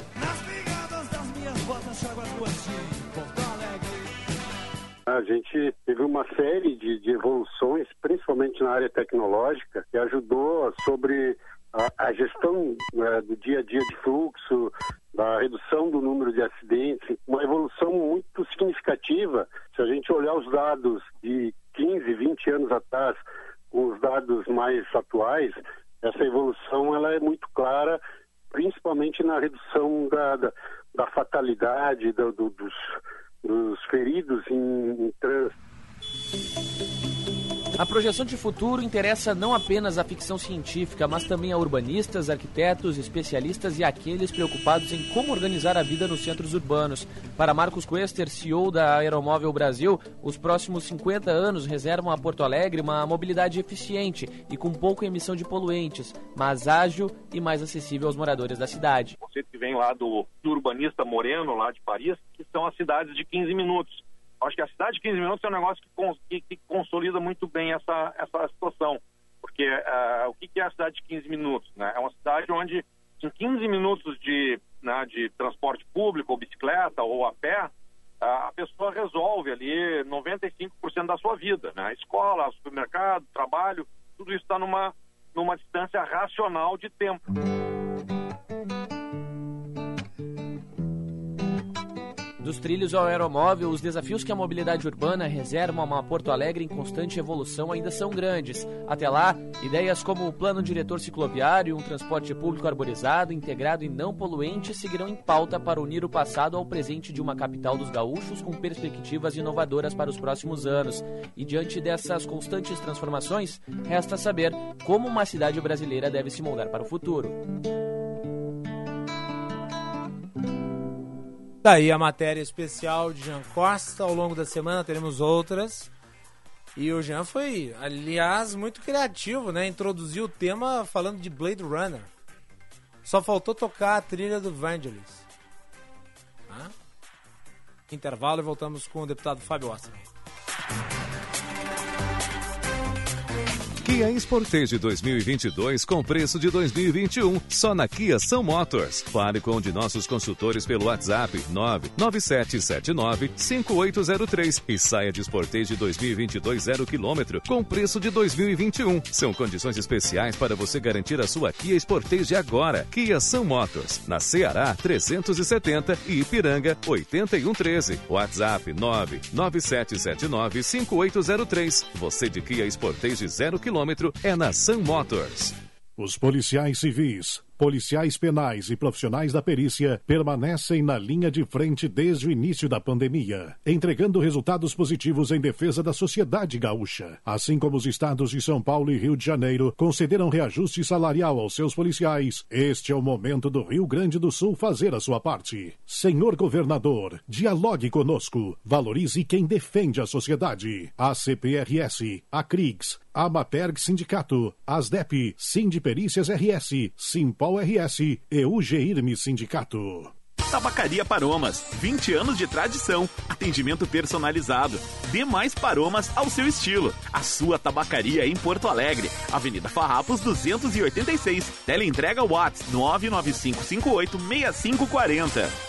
A gente teve uma série de, de, evoluções, principalmente na área tecnológica, que ajudou sobre a, a gestão né, do dia a dia de fluxo, da redução do número de acidentes, uma evolução muito significativa. Se a gente olhar os dados de 15, 20 anos atrás, com os dados mais atuais, essa evolução ela é muito clara, principalmente na redução da, da, da fatalidade, do, do, dos dos feridos em, em trânsito. A projeção de futuro interessa não apenas a ficção científica, mas também a urbanistas, arquitetos, especialistas e aqueles preocupados em como organizar a vida nos centros urbanos. Para Marcos Quester, CEO da Aeromóvel Brasil, os próximos 50 anos reservam a Porto Alegre uma mobilidade eficiente e com pouca emissão de poluentes, mas ágil e mais acessível aos moradores da cidade. Conceito que vem lá do, do urbanista Moreno, lá de Paris, que são as cidades de 15 minutos Acho que a cidade de 15 minutos é um negócio que, que, que consolida muito bem essa, essa situação. Porque uh, o que, que é a cidade de 15 minutos? Né? É uma cidade onde, em 15 minutos de, né, de transporte público, ou bicicleta, ou a pé, a pessoa resolve ali 95% da sua vida. Né? Escola, supermercado, trabalho, tudo isso está numa, numa distância racional de tempo. Dos trilhos ao aeromóvel, os desafios que a mobilidade urbana reserva a uma Porto Alegre em constante evolução ainda são grandes. Até lá, ideias como o plano diretor cicloviário, um transporte público arborizado, integrado e não poluente seguirão em pauta para unir o passado ao presente de uma capital dos gaúchos com perspectivas inovadoras para os próximos anos. E diante dessas constantes transformações, resta saber como uma cidade brasileira deve se moldar para o futuro. Daí a matéria especial de Jean Costa. Ao longo da semana teremos outras. E o Jean foi, aliás, muito criativo, né? Introduziu o tema falando de Blade Runner. Só faltou tocar a trilha do Vangelis. Intervalo e voltamos com o deputado Fábio Ostra. Kia Sportage 2022 com preço de 2021 só na Kia São Motors. Fale com um de nossos consultores pelo WhatsApp 997795803 e saia de Sportage 2022 zero quilômetro com preço de 2021. São condições especiais para você garantir a sua Kia Sportage agora. Kia São Motors, na Ceará 370 e Ipiranga 8113. WhatsApp 997795803. Você de Kia Sportage zero quilômetro quilômetro é na Sun Motors. Os policiais civis policiais penais e profissionais da perícia permanecem na linha de frente desde o início da pandemia, entregando resultados positivos em defesa da sociedade gaúcha. Assim como os estados de São Paulo e Rio de Janeiro concederam reajuste salarial aos seus policiais, este é o momento do Rio Grande do Sul fazer a sua parte. Senhor governador, dialogue conosco, valorize quem defende a sociedade. A CPRS, a CRIGS, a Maperg Sindicato, ASDEP, Sindiperícias RS, Simpol RS e o GIRME Sindicato. Tabacaria Paromas, 20 anos de tradição, atendimento personalizado. Dê mais paromas ao seu estilo. A sua tabacaria em Porto Alegre, Avenida Farrapos 286. Teleentrega Watts 995586540.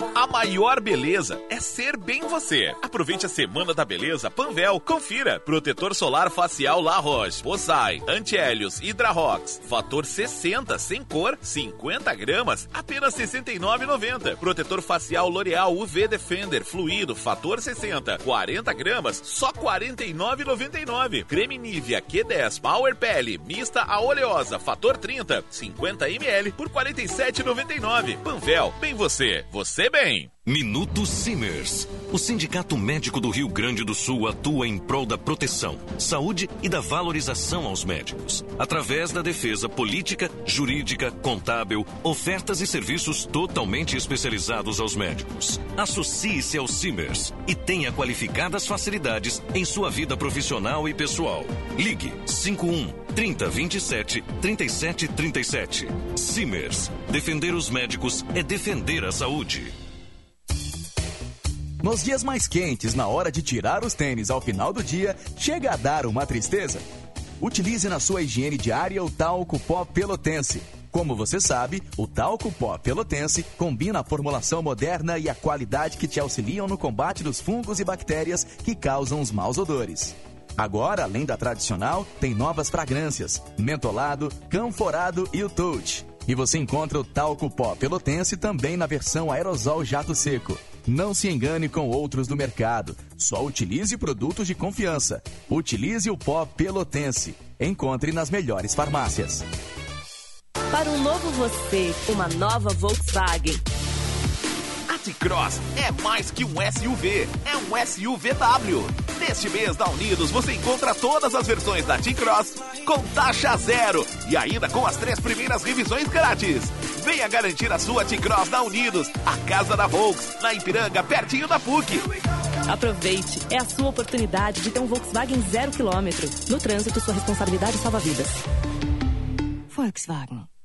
A maior beleza é ser bem você. Aproveite a Semana da Beleza Panvel. Confira. Protetor solar facial La Roche, Bosai, Anti-Hélios, Hidrarox. Fator 60, sem cor, 50 gramas, apenas 69,90. Protetor facial L'Oreal UV Defender, fluido, fator 60, 40 gramas, só 49,99. Creme Nivea Q10 Power Pele, mista a oleosa, fator 30, 50 ml por 47,99. Panvel, bem você. Você bem. Minuto Simers. O Sindicato Médico do Rio Grande do Sul atua em prol da proteção, saúde e da valorização aos médicos, através da defesa política, jurídica, contábil, ofertas e serviços totalmente especializados aos médicos. Associe-se ao Simers e tenha qualificadas facilidades em sua vida profissional e pessoal. Ligue 51 30 27 37 37. Simers. Defender os médicos é defender a saúde. Nos dias mais quentes, na hora de tirar os tênis ao final do dia, chega a dar uma tristeza? Utilize na sua higiene diária o talco pó pelotense. Como você sabe, o talco pó pelotense combina a formulação moderna e a qualidade que te auxiliam no combate dos fungos e bactérias que causam os maus odores. Agora, além da tradicional, tem novas fragrâncias: mentolado, canforado e o touch. E você encontra o talco pó pelotense também na versão aerosol jato seco. Não se engane com outros do mercado. Só utilize produtos de confiança. Utilize o pó pelotense. Encontre nas melhores farmácias. Para um novo você, uma nova Volkswagen. A T-Cross é mais que um SUV, é um SUVW. Neste mês da Unidos você encontra todas as versões da T-Cross com taxa zero e ainda com as três primeiras revisões grátis. Venha garantir a sua T-Cross da Unidos, a casa da Volks, na Ipiranga, pertinho da PUC. Aproveite, é a sua oportunidade de ter um Volkswagen zero quilômetro. No trânsito, sua responsabilidade salva vidas. Volkswagen.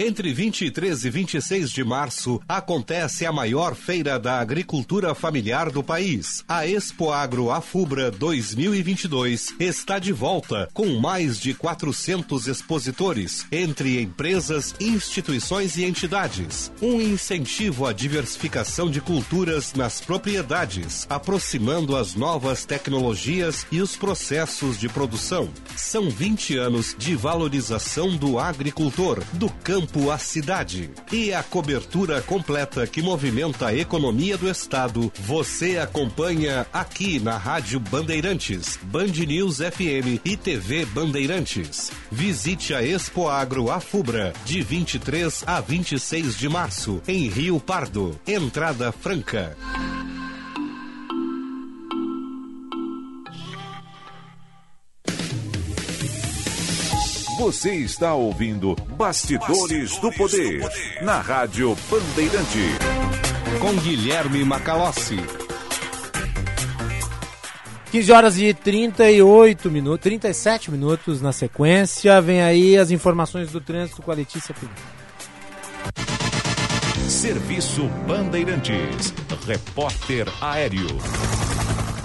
Entre 23 e 26 de março acontece a maior feira da agricultura familiar do país. A Expo Agro Afubra 2022 está de volta com mais de 400 expositores entre empresas, instituições e entidades. Um incentivo à diversificação de culturas nas propriedades, aproximando as novas tecnologias e os processos de produção. São 20 anos de valorização do agricultor, do campo campo à cidade. E a cobertura completa que movimenta a economia do estado, você acompanha aqui na Rádio Bandeirantes, Band News FM e TV Bandeirantes. Visite a Expo Agro Afubra, de 23 a 26 de março, em Rio Pardo. Entrada franca. Você está ouvindo Bastidores, Bastidores do, poder, do, poder, na Rádio Bandeirante. Com Guilherme Macalossi. 15 horas e 38 minutos, 37 minutos na sequência. Vem aí as informações do trânsito com a Letícia Pinto. Serviço Bandeirantes. Repórter Aéreo.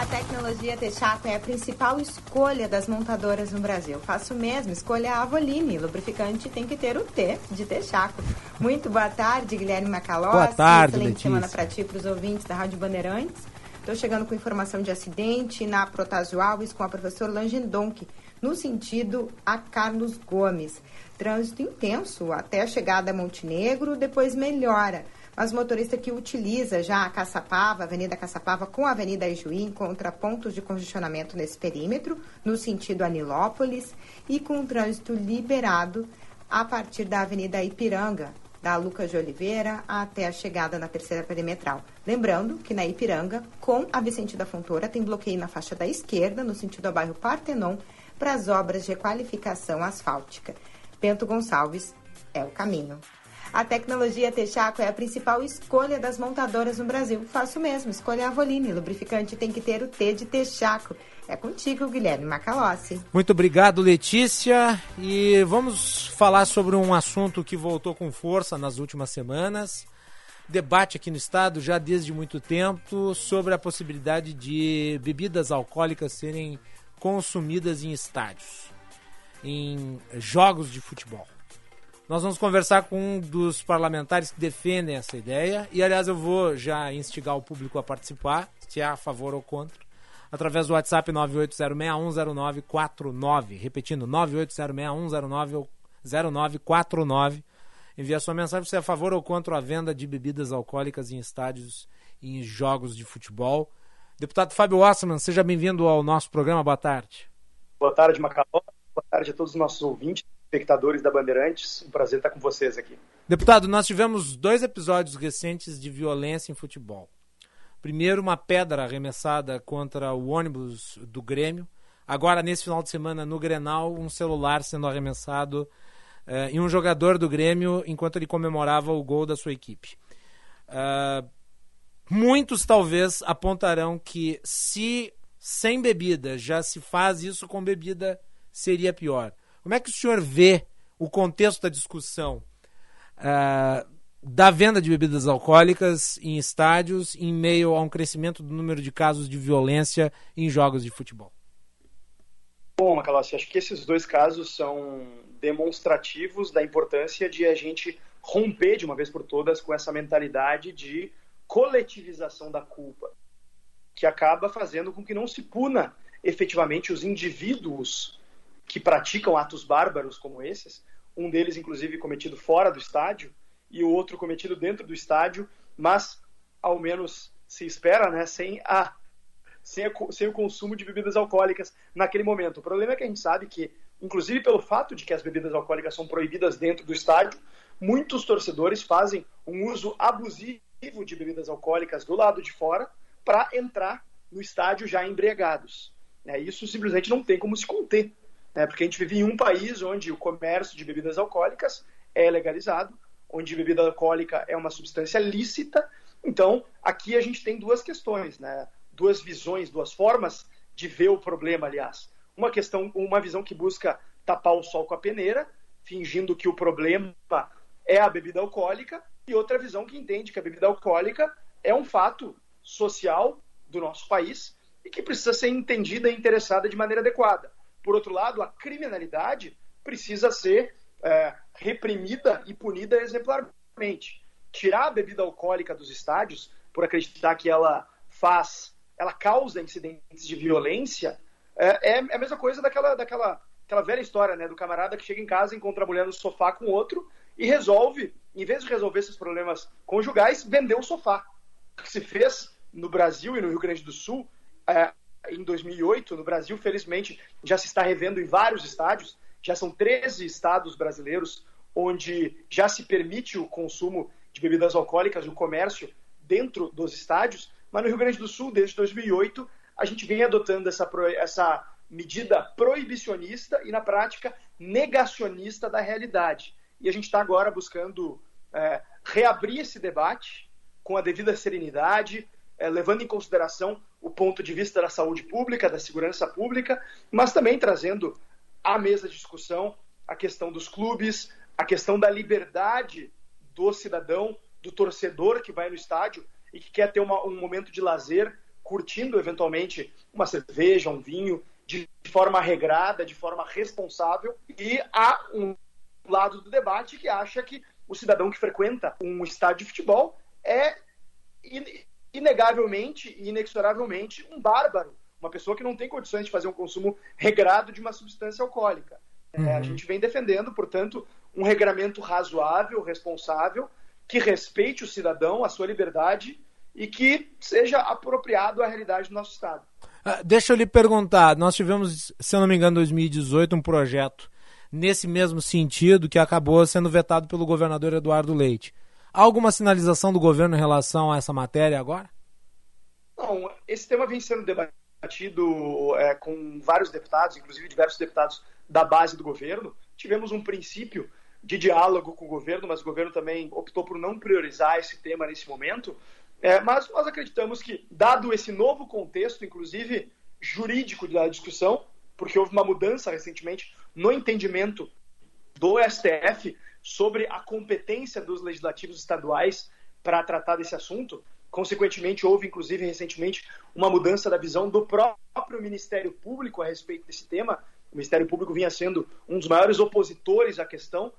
A tecnologia Texaco é a principal escolha das montadoras no Brasil. Faço mesmo, escolha a Avoline. Lubrificante tem que ter o T de Texaco. Muito boa tarde, Guilherme Macalossi. Boa tarde, Excelente Letícia. semana para ti e para os ouvintes da Rádio Bandeirantes. Estou chegando com informação de acidente na Protásio Alves com a professora Langendonk, no sentido a Carlos Gomes. Trânsito intenso até a chegada a Montenegro, depois melhora mas o motorista que utiliza já a Caçapava, Avenida Caçapava com a Avenida Ijuí, encontra pontos de congestionamento nesse perímetro, no sentido Anilópolis, e com o trânsito liberado a partir da Avenida Ipiranga, da Lucas de Oliveira até a chegada na terceira perimetral. Lembrando que na Ipiranga, com a Vicente da Fontoura, tem bloqueio na faixa da esquerda, no sentido ao bairro Partenon, para as obras de requalificação asfáltica. Bento Gonçalves é o caminho. A tecnologia Texaco é a principal escolha das montadoras no Brasil. Faço mesmo, escolha a Avoline. Lubrificante tem que ter o T de Texaco. É contigo, Guilherme Macalossi. Muito obrigado, Letícia. E vamos falar sobre um assunto que voltou com força nas últimas semanas. Debate aqui no estado já desde muito tempo sobre a possibilidade de bebidas alcoólicas serem consumidas em estádios, em jogos de futebol. Nós vamos conversar com um dos parlamentares que defendem essa ideia. E, aliás, eu vou já instigar o público a participar, se é a favor ou contra, através do WhatsApp 980610949. Repetindo, 980610949. Envie a sua mensagem se é a favor ou contra a venda de bebidas alcoólicas em estádios e em jogos de futebol. Deputado Fábio Ossman, seja bem-vindo ao nosso programa. Boa tarde. Boa tarde, Macaló. Boa tarde a todos os nossos ouvintes. Espectadores da Bandeirantes. Um prazer estar com vocês aqui. Deputado, nós tivemos dois episódios recentes de violência em futebol. Primeiro, uma pedra arremessada contra o ônibus do Grêmio. Agora, nesse final de semana, no Grenal, um celular sendo arremessado uh, em um jogador do Grêmio enquanto ele comemorava o gol da sua equipe. Uh, muitos talvez apontarão que se sem bebida já se faz isso com bebida, seria pior. Como é que o senhor vê o contexto da discussão uh, da venda de bebidas alcoólicas em estádios em meio a um crescimento do número de casos de violência em jogos de futebol? Bom, Macalossi, acho que esses dois casos são demonstrativos da importância de a gente romper de uma vez por todas com essa mentalidade de coletivização da culpa, que acaba fazendo com que não se puna efetivamente os indivíduos que praticam atos bárbaros como esses, um deles inclusive cometido fora do estádio e o outro cometido dentro do estádio, mas ao menos se espera, né, sem a sem, a, sem, o consumo de bebidas alcoólicas naquele momento. O problema é que a gente sabe que, inclusive pelo fato de que as bebidas alcoólicas são proibidas dentro do estádio, muitos torcedores fazem um uso abusivo de bebidas alcoólicas do lado de fora para entrar no estádio já embriagados. É, isso simplesmente não tem como se conter, né? porque a gente vive em um país onde o comércio de bebidas alcoólicas é legalizado, onde bebida alcoólica é uma substância lícita. Então, aqui a gente tem duas questões, né? duas visões, duas formas de ver o problema, aliás. Uma questão, uma visão que busca tapar o sol com a peneira, fingindo que o problema é a bebida alcoólica, e outra visão que entende que a bebida alcoólica é um fato social do nosso país e que precisa ser entendida e interessada de maneira adequada. Por outro lado, a criminalidade precisa ser é, reprimida e punida exemplarmente. Tirar a bebida alcoólica dos estádios por acreditar que ela faz ela causa incidentes de violência, é, é, é a mesma coisa daquela, daquela aquela velha história, né, do camarada que chega em casa, encontra a mulher no sofá com outro e resolve, em vez de resolver esses problemas conjugais, vender o sofá. O que se fez no Brasil e no Rio Grande do Sul é, em 2008, no Brasil, felizmente, já se está revendo em vários estádios, já são 13 estados brasileiros onde já se permite o consumo de bebidas alcoólicas, o comércio dentro dos estádios, mas no Rio Grande do Sul, desde 2008, a gente vem adotando essa, essa medida proibicionista e, na prática, negacionista da realidade. E a gente está agora buscando é, reabrir esse debate com a devida serenidade, é, levando em consideração o ponto de vista da saúde pública, da segurança pública, mas também trazendo à mesa de discussão a questão dos clubes, a questão da liberdade do cidadão, do torcedor que vai no estádio e que quer ter uma, um momento de lazer, curtindo eventualmente uma cerveja, um vinho, de forma regrada, de forma responsável. E há um lado do debate que acha que o cidadão que frequenta um estádio de futebol é inegavelmente e inexoravelmente um bárbaro, uma pessoa que não tem condições de fazer um consumo regrado de uma substância alcoólica. Uhum. É, a uhum. gente vem defendendo, portanto, um regramento razoável, responsável, que respeite o cidadão, a sua liberdade e que seja apropriado à realidade do nosso Estado. Ah, deixa eu lhe perguntar, nós tivemos, se eu não me engano, em 2018, um projeto nesse mesmo sentido que acabou sendo vetado pelo governador Eduardo Leite. Há alguma sinalização do governo em relação a essa matéria agora? Não, esse tema vem sendo debatido é, com vários deputados, inclusive diversos deputados da base do governo. Tivemos um princípio de diálogo com o governo, mas o governo também optou por não priorizar esse tema nesse momento. É, mas nós acreditamos que, dado esse novo contexto, inclusive jurídico da discussão, porque houve uma mudança recentemente no entendimento do STF sobre a competência dos legislativos estaduais para tratar desse assunto. Consequentemente, houve, inclusive, recentemente, uma mudança da visão do próprio Ministério Público a respeito desse tema. O Ministério Público vinha sendo um dos maiores opositores à questão,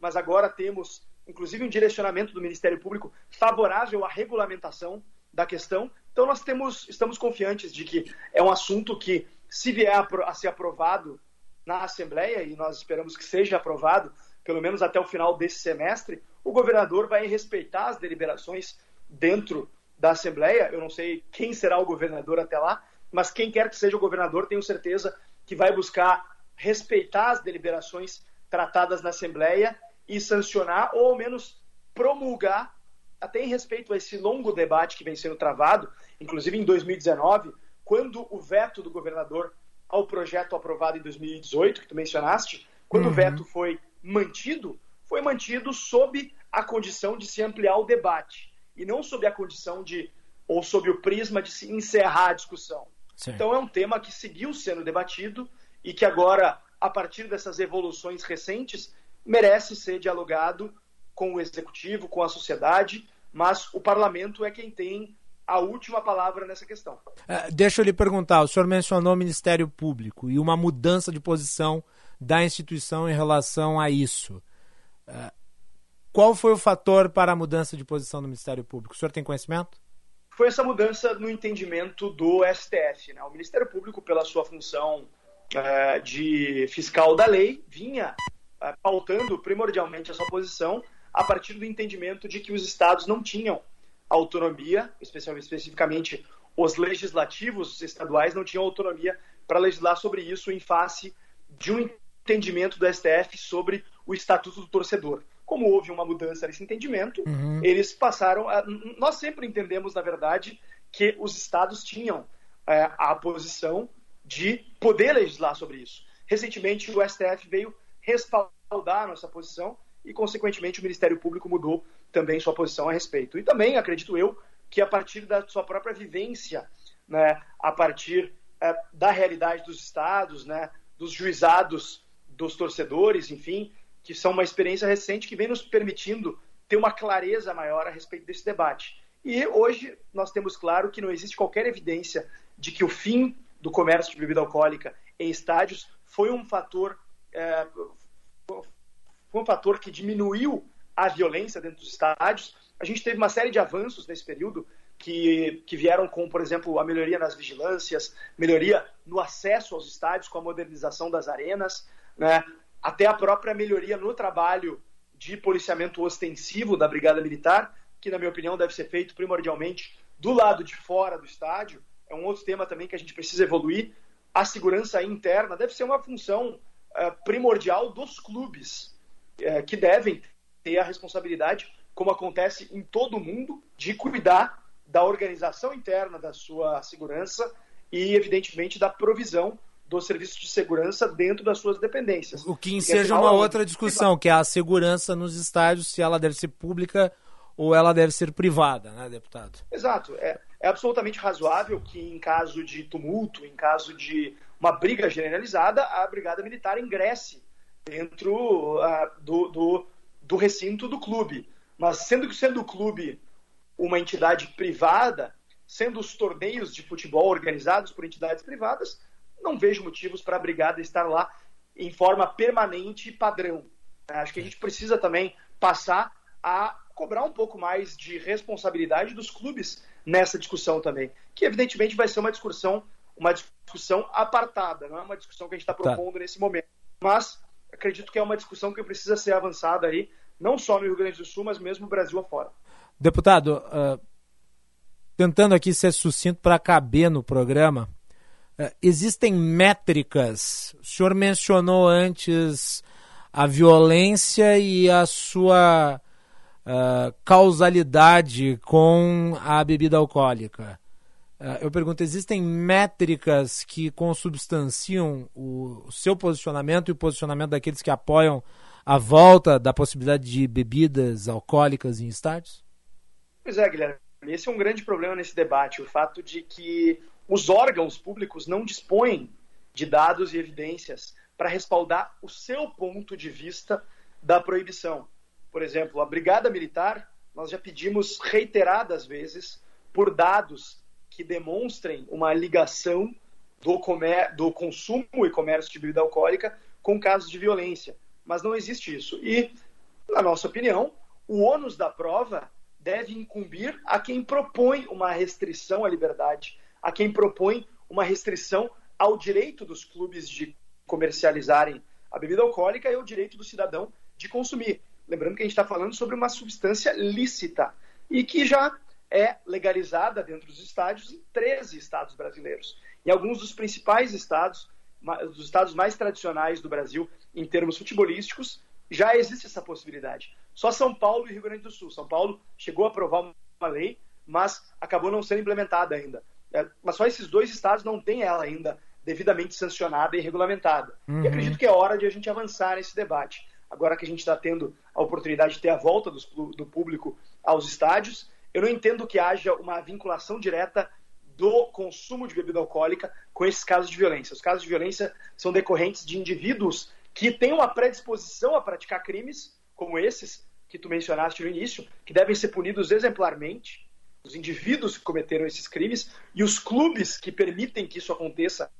mas agora temos, inclusive, um direcionamento do Ministério Público favorável à regulamentação da questão. Então, nós temos, estamos confiantes de que é um assunto que, se vier a, ser aprovado na Assembleia, e nós esperamos que seja aprovado, pelo menos até o final desse semestre, o governador vai respeitar as deliberações dentro da Assembleia. Eu não sei quem será o governador até lá, mas quem quer que seja o governador, tenho certeza que vai buscar respeitar as deliberações tratadas na Assembleia e sancionar, ou ao menos promulgar, até em respeito a esse longo debate que vem sendo travado, inclusive em 2019, quando o veto do governador ao projeto aprovado em 2018, que tu mencionaste, quando uhum. o veto foi mantido, foi mantido sob a condição de se ampliar o debate e não sob a condição de ou sob o prisma de se encerrar a discussão. Sim. Então é um tema que seguiu sendo debatido e que agora, a partir dessas evoluções recentes, merece ser dialogado com o executivo, com a sociedade, mas o parlamento é quem tem a última palavra nessa questão. Uh, deixa eu lhe perguntar: o senhor mencionou o Ministério Público e uma mudança de posição da instituição em relação a isso. Uh, qual foi o fator para a mudança de posição do Ministério Público? O senhor tem conhecimento? Foi essa mudança no entendimento do STF. Né? O Ministério Público, pela sua função uh, de fiscal da lei, vinha pautando primordialmente a sua posição a partir do entendimento de que os estados não tinham autonomia, especificamente os legislativos estaduais não tinham autonomia para legislar sobre isso em face de um entendimento do STF sobre o estatuto do torcedor. Como houve uma mudança nesse entendimento, uhum. eles passaram. A, nós sempre entendemos, na verdade, que os estados tinham é, a posição de poder legislar sobre isso. Recentemente, o STF veio respaldar a nossa posição e, consequentemente, o Ministério Público mudou também sua posição a respeito. E também, acredito eu, que a partir da sua própria vivência, né, a partir é, da realidade dos estados, né, dos juizados dos torcedores, enfim, que são uma experiência recente que vem nos permitindo ter uma clareza maior a respeito desse debate. E hoje nós temos claro que não existe qualquer evidência de que o fim do comércio de bebida alcoólica em estádios foi um fator é, foi um fator que diminuiu a violência dentro dos estádios. A gente teve uma série de avanços nesse período que, que vieram com, por exemplo, a melhoria nas vigilâncias, melhoria no acesso aos estádios com a modernização das arenas, né? até a própria melhoria no trabalho de policiamento ostensivo da Brigada Militar, que, na minha opinião, deve ser feito primordialmente do lado de fora do estádio. É um outro tema também que a gente precisa evoluir. A segurança interna deve ser uma função uh, primordial dos clubes, uh, que devem ter a responsabilidade, como acontece em todo o mundo, de cuidar da organização interna da sua segurança e, evidentemente, da provisão dos serviços de segurança dentro das suas dependências. O que seja uma outra discussão, que é a segurança nos estádios, se ela deve ser pública ou ela deve ser privada, né, deputado? Exato. É, é absolutamente razoável que, em caso de tumulto, em caso de uma briga generalizada, a Brigada Militar ingresse dentro uh, do, do, do recinto do clube. Mas sendo que sendo o clube uma entidade privada, sendo os torneios de futebol organizados por entidades privadas, não vejo motivos para a brigada estar lá em forma permanente e padrão. Acho que a gente precisa também passar a cobrar um pouco mais de responsabilidade dos clubes nessa discussão também, que evidentemente vai ser uma discussão, uma discussão apartada, não é uma discussão que a gente está tá. propondo tá. nesse momento. Mas acredito que é uma discussão que precisa ser avançada aí, não só no Rio Grande do Sul, mas mesmo no Brasil afora. Deputado, uh, tentando aqui ser sucinto para caber no programa, existem métricas. O senhor mencionou antes a violência e a sua uh, causalidade com a bebida alcoólica. eu pergunto, existem métricas que consubstanciam o, o seu posicionamento e o posicionamento daqueles que apoiam a volta da possibilidade de bebidas alcoólicas em estádios? Pois é, Guilherme. Esse é um grande problema nesse debate, o fato de que os órgãos públicos não dispõem de dados e evidências para respaldar o seu ponto de vista da proibição. Por exemplo, a Brigada Militar, nós já pedimos reiteradas vezes por dados que demonstrem uma ligação do, comer, do consumo e comércio de bebida alcoólica com casos de violência mas não existe isso. E, na nossa opinião, o ônus da prova deve incumbir a quem propõe uma restrição à liberdade, a quem propõe uma restrição ao direito dos clubes de comercializarem a bebida alcoólica e ao direito do cidadão de consumir. Lembrando que a gente está falando sobre uma substância lícita e que já é legalizada dentro dos estádios em 13 estados brasileiros. Em alguns dos principais estados, dos estados mais tradicionais do Brasil em termos futebolísticos, já existe essa possibilidade. Só São Paulo e Rio Grande do Sul. São Paulo chegou a aprovar uma lei, mas acabou não sendo implementada ainda. É, mas só esses dois estados não têm ela ainda devidamente sancionada e regulamentada. Uhum. E acredito que é hora de a gente avançar nesse debate. Agora que a gente está tendo a oportunidade de ter a volta dos, do público aos estádios, eu não entendo que haja uma vinculação direta do consumo de bebida alcoólica com esses casos de violência. Os casos de violência são decorrentes de indivíduos que têm uma predisposição a praticar crimes, como esses que tu mencionaste no início, que devem ser punidos exemplarmente, os indivíduos que cometeram esses crimes e os clubes que permitem que isso aconteça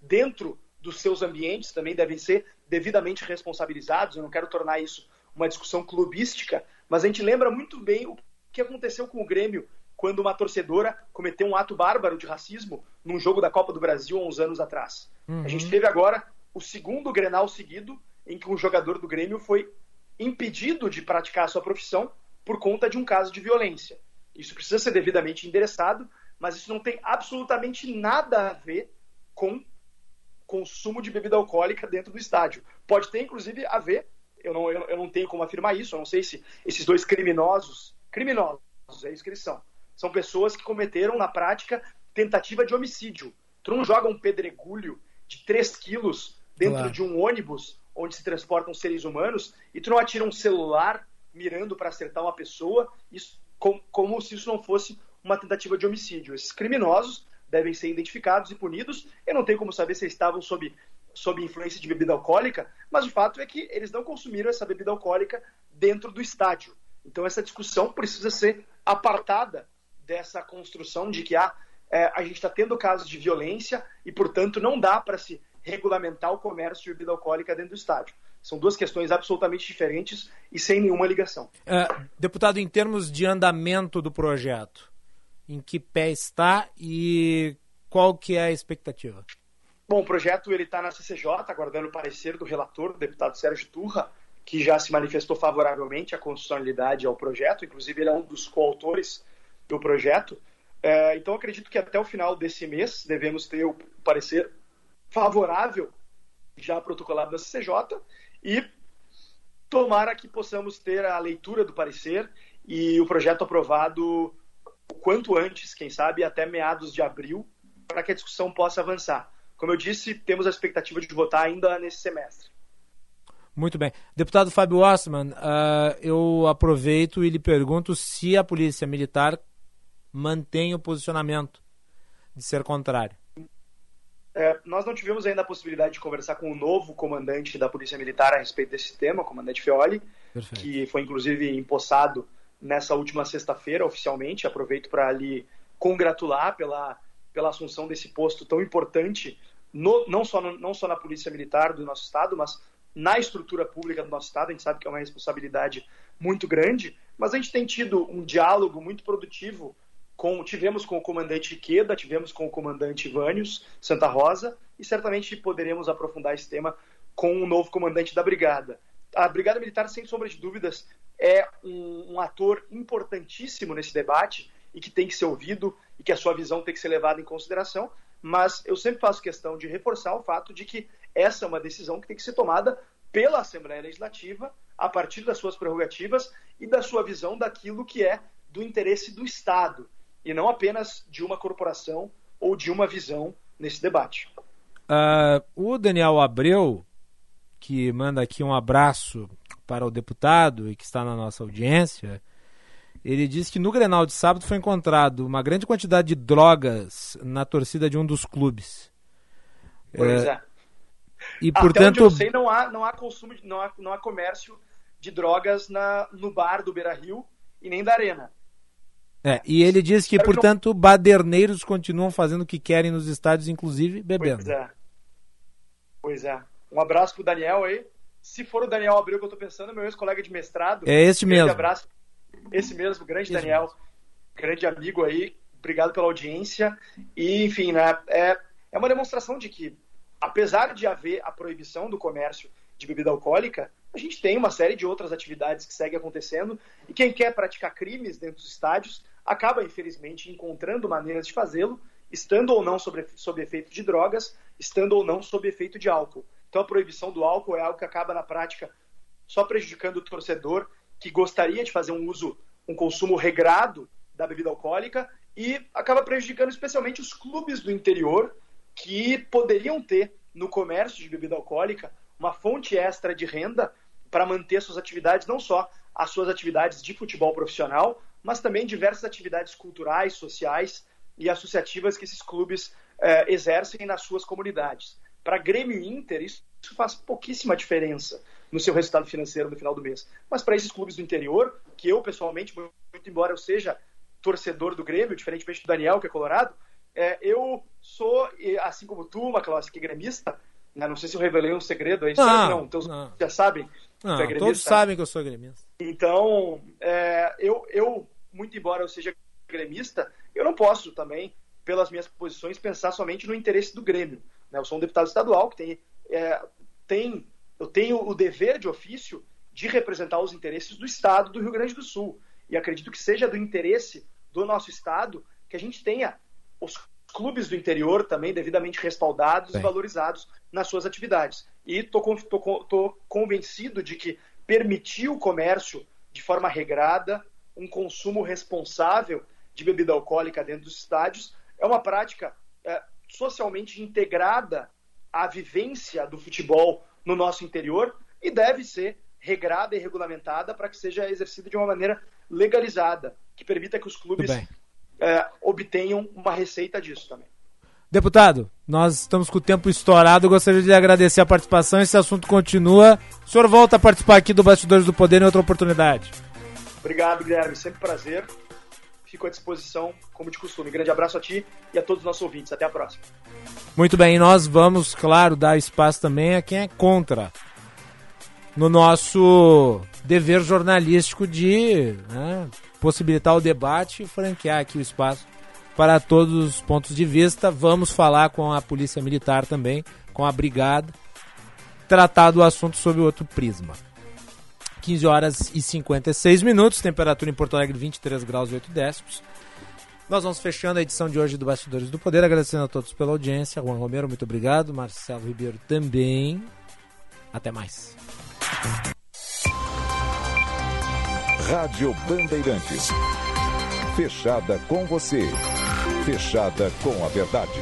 dentro dos seus ambientes também devem ser devidamente responsabilizados. Eu não quero tornar isso uma discussão clubística, mas a gente lembra muito bem o que aconteceu com o Grêmio quando uma torcedora cometeu um ato bárbaro de racismo num jogo da Copa do Brasil há uns anos atrás. Uhum. A gente teve agora o segundo Grenal seguido em que um jogador do Grêmio foi impedido de praticar a sua profissão por conta de um caso de violência. Isso precisa ser devidamente endereçado, mas isso não tem absolutamente nada a ver com consumo de bebida alcoólica dentro do estádio. Pode ter, inclusive, a ver, eu não, eu, não tenho como afirmar isso, eu não sei se esses dois criminosos, criminosos, é isso que eles são, são pessoas que cometeram, na prática, tentativa de homicídio. Tu não joga um pedregulho de 3 quilos dentro claro. de um ônibus onde se transportam seres humanos e tu não atira um celular mirando para acertar uma pessoa, isso, como, como se isso não fosse uma tentativa de homicídio. Esses criminosos devem ser identificados e punidos. Eu não tenho como saber se estavam sob, sob influência de bebida alcoólica, mas o fato é que eles não consumiram essa bebida alcoólica dentro do estádio. Então essa discussão precisa ser apartada dessa construção de que ah, é, a gente está tendo casos de violência e, portanto, não dá para se regulamentar o comércio de bebida alcoólica dentro do estádio. São duas questões absolutamente diferentes e sem nenhuma ligação. É, deputado, em termos de andamento do projeto, em que pé está e qual que é a expectativa? Bom, o projeto ele está na CCJ, aguardando o parecer do relator, o deputado Sérgio Turra, que já se manifestou favoravelmente à constitucionalidade ao projeto, inclusive ele é um dos coautores do projeto. É, então acredito que até o final desse mês devemos ter o parecer favorável já protocolado da CCJ e tomara que possamos ter a leitura do parecer e o projeto aprovado o quanto antes, quem sabe até meados de abril, para que a discussão possa avançar. Como eu disse, temos a expectativa de votar ainda nesse semestre. Muito bem. Deputado Fábio Ossman, uh, eu aproveito e lhe pergunto se a Polícia Militar mantém o posicionamento de ser contrário. É, nós não tivemos ainda a possibilidade de conversar com o novo comandante da Polícia Militar a respeito desse tema, o comandante Feoli, Perfeito. que foi inclusive empossado nessa última sexta-feira oficialmente. Aproveito para lhe congratular pela, pela assunção desse posto tão importante, no, não, só no, não só na Polícia Militar do nosso Estado, mas na estrutura pública do nosso Estado. A gente sabe que é uma responsabilidade muito grande, mas a gente tem tido um diálogo muito produtivo. Com, tivemos com o comandante Queda, tivemos com o comandante Vânios Santa Rosa e certamente poderemos aprofundar esse tema com o novo comandante da Brigada. A Brigada Militar, sem sombra de dúvidas, é um, um ator importantíssimo nesse debate e que tem que ser ouvido e que a sua visão tem que ser levada em consideração, mas eu sempre faço questão de reforçar o fato de que essa é uma decisão que tem que ser tomada pela Assembleia Legislativa, a partir das suas prerrogativas e da sua visão daquilo que é do interesse do Estado, e não apenas de uma corporação ou de uma visão nesse debate. Uh, o Daniel Abreu, que manda aqui um abraço para o deputado e que está na nossa audiência, ele disse que no Grenal de sábado foi encontrado uma grande quantidade de drogas na torcida de um dos clubes. Pois é. é. E, Até portanto, onde eu sei, não há, não há consumo, não há, não há comércio de drogas na, no bar do Beira Rio e nem da Arena. É, e ele diz que, portanto, baderneiros continuam fazendo o que querem nos estádios, inclusive bebendo. Pois é. Pois é. Um abraço pro Daniel aí. Se for o Daniel Abreu que eu tô pensando, meu ex-colega de mestrado. É este mesmo. abraço. Esse mesmo, grande Esse Daniel. Mesmo. Grande amigo aí. Obrigado pela audiência. E, enfim, né, é, é uma demonstração de que apesar de haver a proibição do comércio de bebida alcoólica, a gente tem uma série de outras atividades que seguem acontecendo e quem quer praticar crimes dentro dos estádios acaba, infelizmente, encontrando maneiras de fazê-lo, estando ou não sob, sob efeito de drogas, estando ou não sob efeito de álcool. Então a proibição do álcool é algo que acaba na prática só prejudicando o torcedor que gostaria de fazer um uso, um consumo regrado da bebida alcoólica e acaba prejudicando especialmente os clubes do interior que poderiam ter no comércio de bebida alcoólica uma fonte extra de renda para manter suas atividades, não só as suas atividades de futebol profissional, mas também diversas atividades culturais, sociais e associativas que esses clubes eh, exercem nas suas comunidades. Para Grêmio e Inter, isso faz pouquíssima diferença no seu resultado financeiro no final do mês. Mas para esses clubes do interior, que eu pessoalmente, muito embora eu seja torcedor do Grêmio, diferentemente do Daniel, que é colorado, é, eu sou, assim como tu, Macalossi, que é gremista, né, não sei se eu revelei um segredo aí, não, não, então não. já sabem. Não, é todos sabem que eu sou gremista. Então, é, eu, eu, muito embora eu seja gremista, eu não posso também, pelas minhas posições, pensar somente no interesse do Grêmio. Né? Eu sou um deputado estadual que tem, é, tem eu tenho o dever de ofício de representar os interesses do Estado do Rio Grande do Sul. E acredito que seja do interesse do nosso Estado que a gente tenha os clubes do interior também devidamente respaldados Bem. e valorizados nas suas atividades. E estou convencido de que permitir o comércio de forma regrada, um consumo responsável de bebida alcoólica dentro dos estádios, é uma prática é, socialmente integrada à vivência do futebol no nosso interior e deve ser regrada e regulamentada para que seja exercida de uma maneira legalizada, que permita que os clubes é, obtenham uma receita disso também. Deputado, nós estamos com o tempo estourado. Gostaria de agradecer a participação. Esse assunto continua. O senhor volta a participar aqui do Bastidores do Poder em outra oportunidade. Obrigado, Guilherme. Sempre prazer. Fico à disposição, como de costume. Grande abraço a ti e a todos os nossos ouvintes. Até a próxima. Muito bem, nós vamos, claro, dar espaço também a quem é contra. No nosso dever jornalístico de né, possibilitar o debate e franquear aqui o espaço para todos os pontos de vista. Vamos falar com a Polícia Militar também, com a Brigada, tratar do assunto sob outro prisma. 15 horas e 56 minutos, temperatura em Porto Alegre 23 graus e 8 décimos. Nós vamos fechando a edição de hoje do Bastidores do Poder, agradecendo a todos pela audiência. Juan Romero, muito obrigado. Marcelo Ribeiro também. Até mais. Rádio Bandeirantes. Fechada com você. Fechada com a verdade.